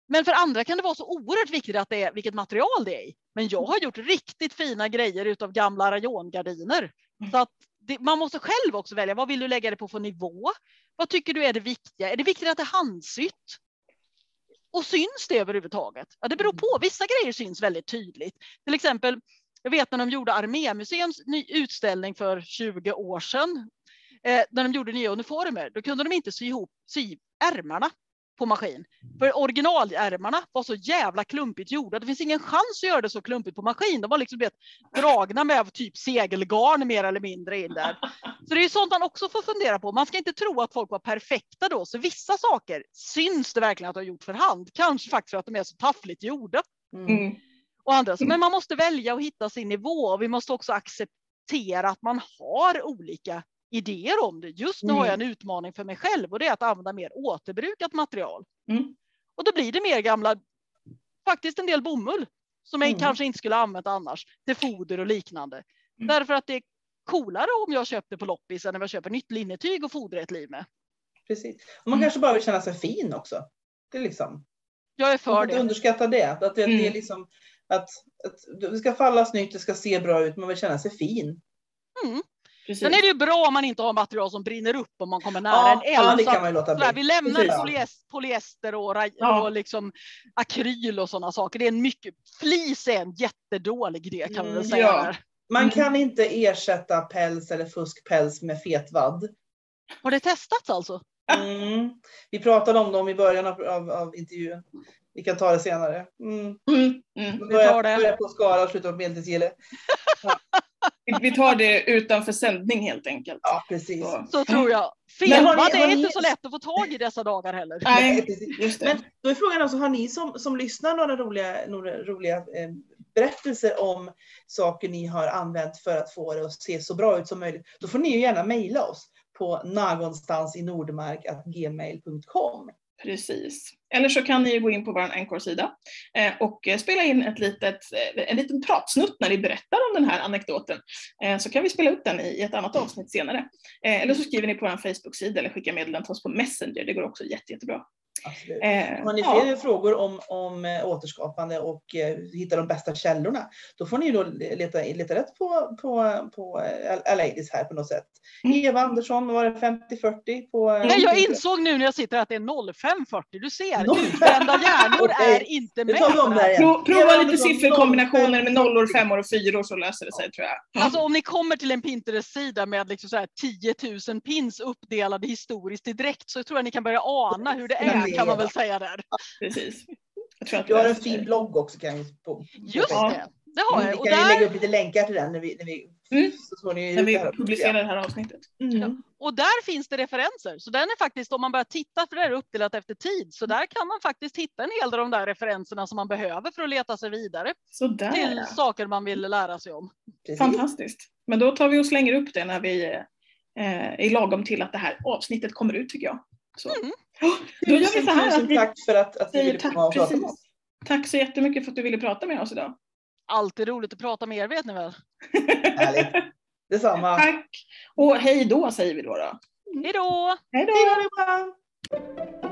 Men för andra kan det vara så oerhört viktigt att det är vilket material det är i. Men jag har gjort riktigt fina grejer utav gamla rayongardiner. Så att det, man måste själv också välja. Vad vill du lägga det på för nivå? Vad tycker du är det viktiga? Är det viktigt att det är handsytt? Och syns det överhuvudtaget? Ja, det beror på. Vissa grejer syns väldigt tydligt. Till exempel Jag vet när de gjorde Armémuseums ny utställning för 20 år sedan. Eh, när de gjorde nya uniformer, då kunde de inte sy ihop sy ärmarna på maskin. För originalärmarna var så jävla klumpigt gjorda. Det finns ingen chans att göra det så klumpigt på maskin. De var liksom vet, dragna med typ segelgarn mer eller mindre in där. Så det är sånt man också får fundera på. Man ska inte tro att folk var perfekta då. Så vissa saker syns det verkligen att de har gjort för hand. Kanske faktiskt för att de är så taffligt gjorda. Mm. Och andra. Men man måste välja och hitta sin nivå. Och vi måste också acceptera att man har olika idéer om det. Just nu har jag en utmaning för mig själv och det är att använda mer återbrukat material. Mm. Och då blir det mer gamla, faktiskt en del bomull som jag Mm. kanske inte skulle använt annars till foder och liknande. Mm. Därför att det är coolare om jag köpte på loppis än om jag köper nytt linnetyg och fodrar ett liv med. Precis. Och man Mm. kanske bara vill känna sig fin också. Det är liksom, Jag är man för inte det. underskatta det. Att det, det är Mm. liksom att, att det ska falla snyggt, det ska se bra ut, man vill känna sig fin. Mm. Precis. Sen är det ju bra om man inte har material som brinner upp om man kommer nära Ja, en eld. ja, det så kan man låta Sådär, bli. vi lämnar Precis. polyes- polyester och, ra- Ja. och liksom akryl och sådana saker. Det är en mycket, flis är en jättedålig idé kan vi väl Mm, säga. ja. Man Mm. kan inte ersätta päls eller fuskpäls med fetvadd. Har det testats alltså? Mm. Vi pratade om dem i början av, av, av intervjun. Vi kan ta det senare. Mm. Mm. Mm. Vi tar det. Börja på Skara och sluta på Medeltidsgille. Vi tar det utanför sändning helt enkelt. Ja, precis. Så. Så tror jag. Fetvad ni- har är ni- inte så lätt att få tag i dessa dagar heller. Nej, precis. just det. Men då är frågan också, har ni som, som lyssnar några roliga, några roliga eh, berättelser om saker ni har använt för att få det att se så bra ut som möjligt? Då får ni ju gärna mejla oss på nagonstansinordmark.gmail.com. Precis. Eller så kan ni gå in på vår Encore-sida eh, och eh, spela in ett litet, eh, en liten pratsnutt när ni berättar om den här anekdoten. Så kan vi spela upp den i, ett annat avsnitt senare. Eller så skriver ni på vår Facebook-sida eller skickar meddelanden till oss på Messenger. Det går också jätte, jättebra. Absolut. Eh, Har ni ja. fler frågor om, om eh, återskapande och eh, hitta de bästa källorna, då får ni då leta, leta rätt på, på, på eh, Ladies här på något sätt. Mm. Eva Andersson, var det 50-40 på... eh, Nej, jag insåg nu när jag sitter att det är 0540. Du ser, 05. utbrända hjärnor är inte med. Pro, prova Eva lite sifferkombinationer med 05. nollor, femmor och fyror så löser det sig tror jag. Alltså om ni kommer till en Pinterest-sida med liksom så här 10 000 pins uppdelade historiskt i direkt så tror jag ni kan börja ana hur det är kan man väl säga där. Precis. Jag tror att Du har en fin blogg också kan vi på. Just Ja. det, det har Mm, jag. Och vi kan ju lägga där, upp lite länkar till den när vi, när vi Mm. så När vi här. publicerar det här avsnittet. Mm. och där finns det referenser. Så den är faktiskt, om man börjar titta, för det är uppdelat efter tid, så där kan man faktiskt hitta en hel del av de där referenserna som man behöver för att leta sig vidare Sådär till ja. saker man vill lära sig om. Precis. Fantastiskt. Men då tar vi och slänger upp det när vi eh, är lagom till att det här avsnittet kommer ut tycker jag. Så. Mm. Då gör vi så här tusen att vi tack för att, att säger ville tack. komma och prata med oss. Tack så jättemycket för att du ville prata med oss idag. Alltid roligt att prata med er vet ni väl? Härligt. Detsamma. Tack. Och hej då säger vi då. då. Hej då! Hej då.